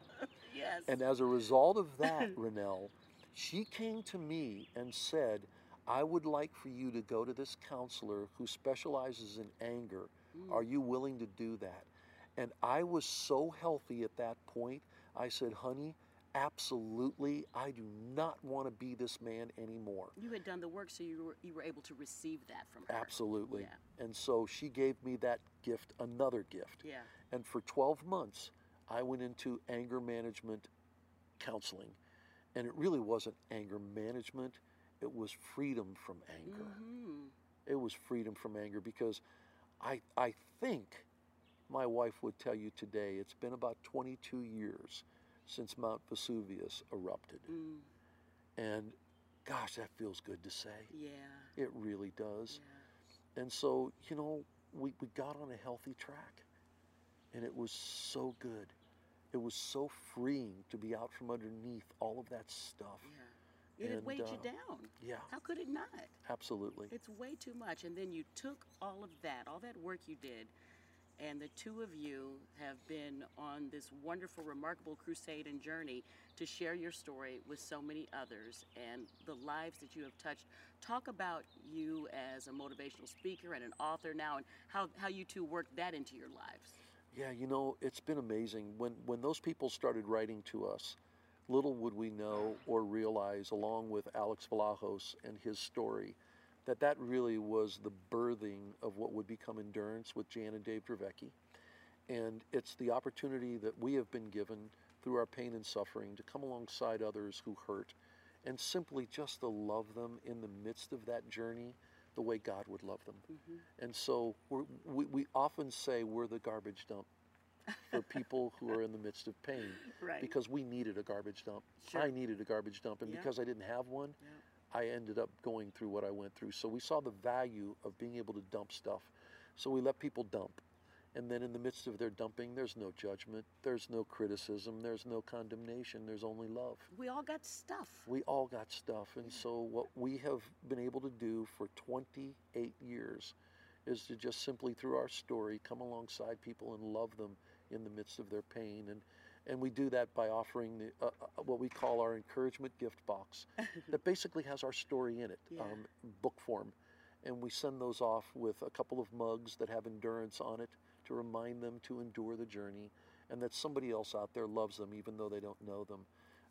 Yes. And as a result of that, Renel, she came to me and said, I would like for you to go to this counselor who specializes in anger. Mm. Are you willing to do that? And I was so healthy at that point. I said, honey, absolutely. I do not want to be this man anymore. you had done the work, so you were, you were able to receive that from her. Absolutely. Yeah. And so she gave me that gift, another gift. Yeah. And for 12 months, I went into anger management counseling. And it really wasn't anger management, it was freedom from anger. hmm It was freedom from anger because I, I think my wife would tell you today it's been about 22 years since Mount Vesuvius erupted. Mm. And gosh, that feels good to say. Yeah. It really does. Yeah. And so, you know, we, we got on a healthy track. And it was so good. It was so freeing to be out from underneath all of that stuff. Yeah. It had And, weighed you uh, down. Yeah, How could it not? absolutely. It's way too much. And then you took all of that, all that work you did, And the two of you have been on this wonderful, remarkable crusade and journey to share your story with so many others and the lives that you have touched. Talk about you as a motivational speaker and an author now and how, how you two work that into your lives. Yeah, you know, it's been amazing. When, when those people started writing to us, little would we know or realize, along with Alex Vlahos and his story, that that really was the birthing of what would become Endurance with Jan and Dave Dravecky. And it's the opportunity that we have been given through our pain and suffering to come alongside others who hurt and simply just to love them in the midst of that journey the way God would love them. Mm-hmm. And so we we, often say we're the garbage dump for people who are in the midst of pain right. because we needed a garbage dump. Sure. I needed a garbage dump, and yeah. because I didn't have one, yeah. I ended up going through what I went through. So we saw the value of being able to dump stuff. So we let people dump. And then in the midst of their dumping, there's no judgment, there's no criticism, there's no condemnation, there's only love. We all got stuff. We all got stuff. And so what we have been able to do for 28 years is to just simply through our story come alongside people and love them in the midst of their pain. And and we do that by offering the, uh, uh, what we call our encouragement gift box that basically has our story in it, yeah. um, book form. And we send those off with a couple of mugs that have endurance on it to remind them to endure the journey and that somebody else out there loves them even though they don't know them.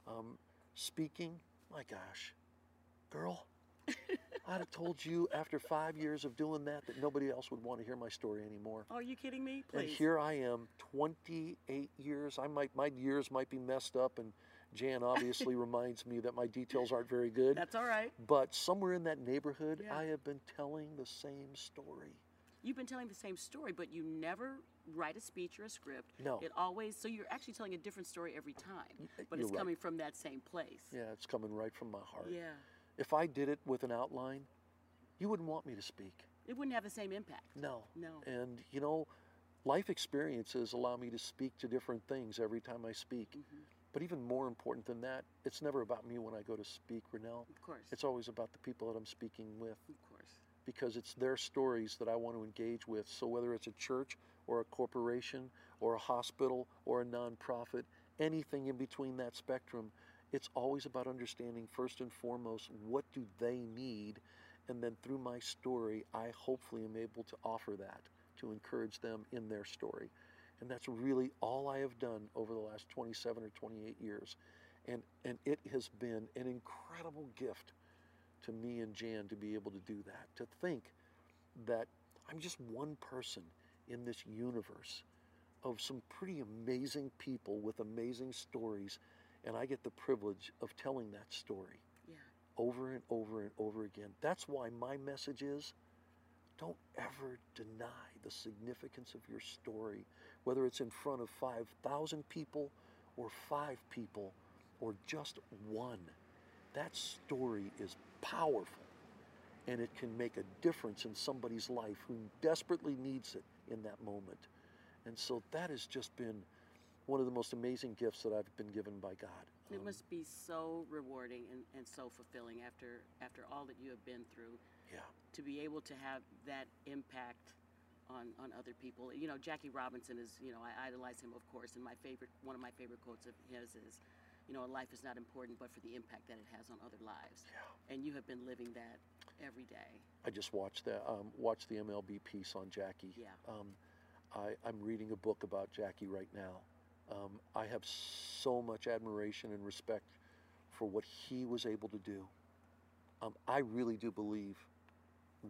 Um, speaking, my gosh, girl, I'd have told you after five years of doing that that nobody else would want to hear my story anymore. Are you kidding me? Please. And here I am, 28 years. I might my years might be messed up, and Jan obviously reminds me that my details aren't very good. That's all right. But somewhere in that neighborhood, yeah. I have been telling the same story. You've been telling the same story, but you never write a speech or a script. No. It always so you're actually telling a different story every time, but you're it's right. coming from that same place. Yeah, it's coming right from my heart. Yeah. If I did it with an outline, you wouldn't want me to speak. It wouldn't have the same impact. No. No. And you know, life experiences allow me to speak to different things every time I speak. Mm-hmm. But even more important than that, it's never about me when I go to speak, Renel. Of course. It's always about the people that I'm speaking with. Of course. Because it's their stories that I want to engage with. So whether it's a church or a corporation or a hospital or a nonprofit, anything in between that spectrum, it's always about understanding first and foremost what do they need? And then through my story i hopefully am able to offer that to encourage them in their story. And that's really all i have done over the last 27 or 28 years. And and it has been an incredible gift to me and jan to be able to do that to think that i'm just one person in this universe of some pretty amazing people with amazing stories and I get the privilege of telling that story yeah. over and over and over again. That's why my message is don't ever deny the significance of your story, whether it's in front of 5,000 people or five people or just one. That story is powerful and it can make a difference in somebody's life who desperately needs it in that moment. And so that has just been one of the most amazing gifts that I've been given by God. It um, must be so rewarding and, and so fulfilling after after all that you have been through. Yeah. To be able to have that impact on, on other people. You know, Jackie Robinson is, you know, I idolize him of course, and my favorite one of my favorite quotes of his is, you know, a life is not important but for the impact that it has on other lives. Yeah. And you have been living that every day. I just watched the um, watched the MLB piece on Jackie. Yeah. Um, I, I'm reading a book about Jackie right now. Um, I have so much admiration and respect for what he was able to do. Um, I really do believe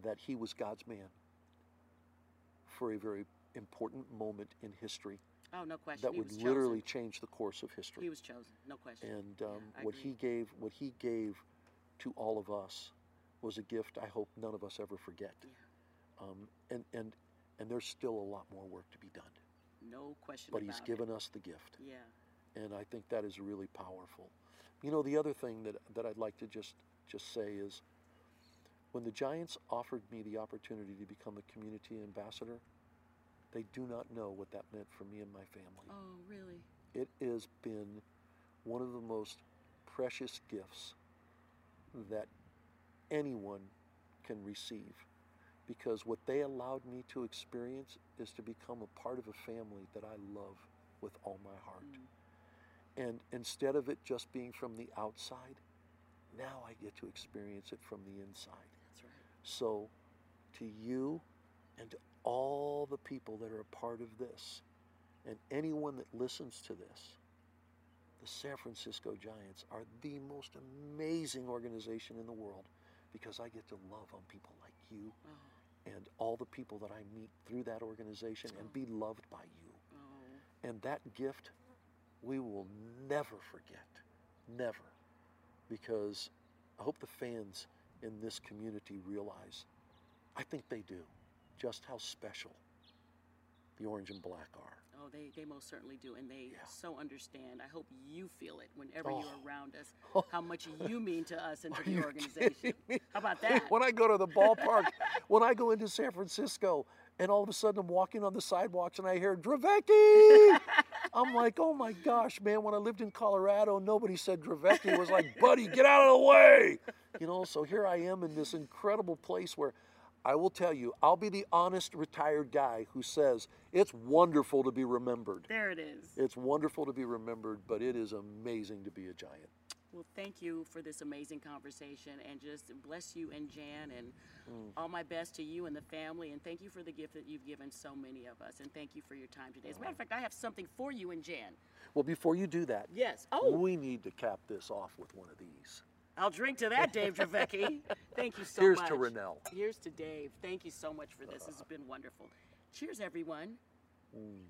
that he was God's man for a very important moment in history. Oh, no question. That he would literally chosen. change the course of history. He was chosen, no question. and um, Yeah, what agree. he gave, what he gave to all of us, was a gift I hope none of us ever forget. Yeah. Um, and and and there's still a lot more work to be done. No question But he's it. given us the gift. Yeah. and I think that is really powerful. You know, the other thing that, that I'd like to just, just say is when the Giants offered me the opportunity to become a community ambassador, they do not know what that meant for me and my family. Oh, really? It has been one of the most precious gifts that anyone can receive. Because what they allowed me to experience is to become a part of a family that I love with all my heart. Mm. And instead of it just being from the outside, now I get to experience it from the inside. That's right. So, to you and to all the people that are a part of this, and anyone that listens to this, the San Francisco Giants are the most amazing organization in the world because I get to love on people like you Oh, and all the people that I meet through that organization and be loved by you. oh. And that gift we will never forget. Never. Because I hope the fans in this community realize, I think they do, just how special the orange and black are. Oh, they, they most certainly do, and they Yeah. so understand. I hope you feel it whenever you're Oh. around us, how much you mean to us and to the organization. How about that? When I go to the ballpark, when I go into San Francisco, and all of a sudden I'm walking on the sidewalks and I hear Dravecky. I'm like, oh my gosh, man! When I lived in Colorado, nobody said Dravecky. It was like, buddy, get out of the way, you know. So here I am in this incredible place where. I will tell you, I'll be the honest retired guy who says it's wonderful to be remembered. There it is. It's wonderful to be remembered, but it is amazing to be a giant. Well, thank you for this amazing conversation and just bless you and Jan and Mm. all my best to you and the family. And thank you for the gift that you've given so many of us. And thank you for your time today. As a matter of fact, I have something for you and Jan. Well, before you do that, Yes. Oh, we need to cap this off with one of these. I'll drink to that, Dave Dravecky. Thank you so much. Here's to Renel. Here's to Dave. Thank you so much for this. This has been wonderful. Cheers, everyone. Mm.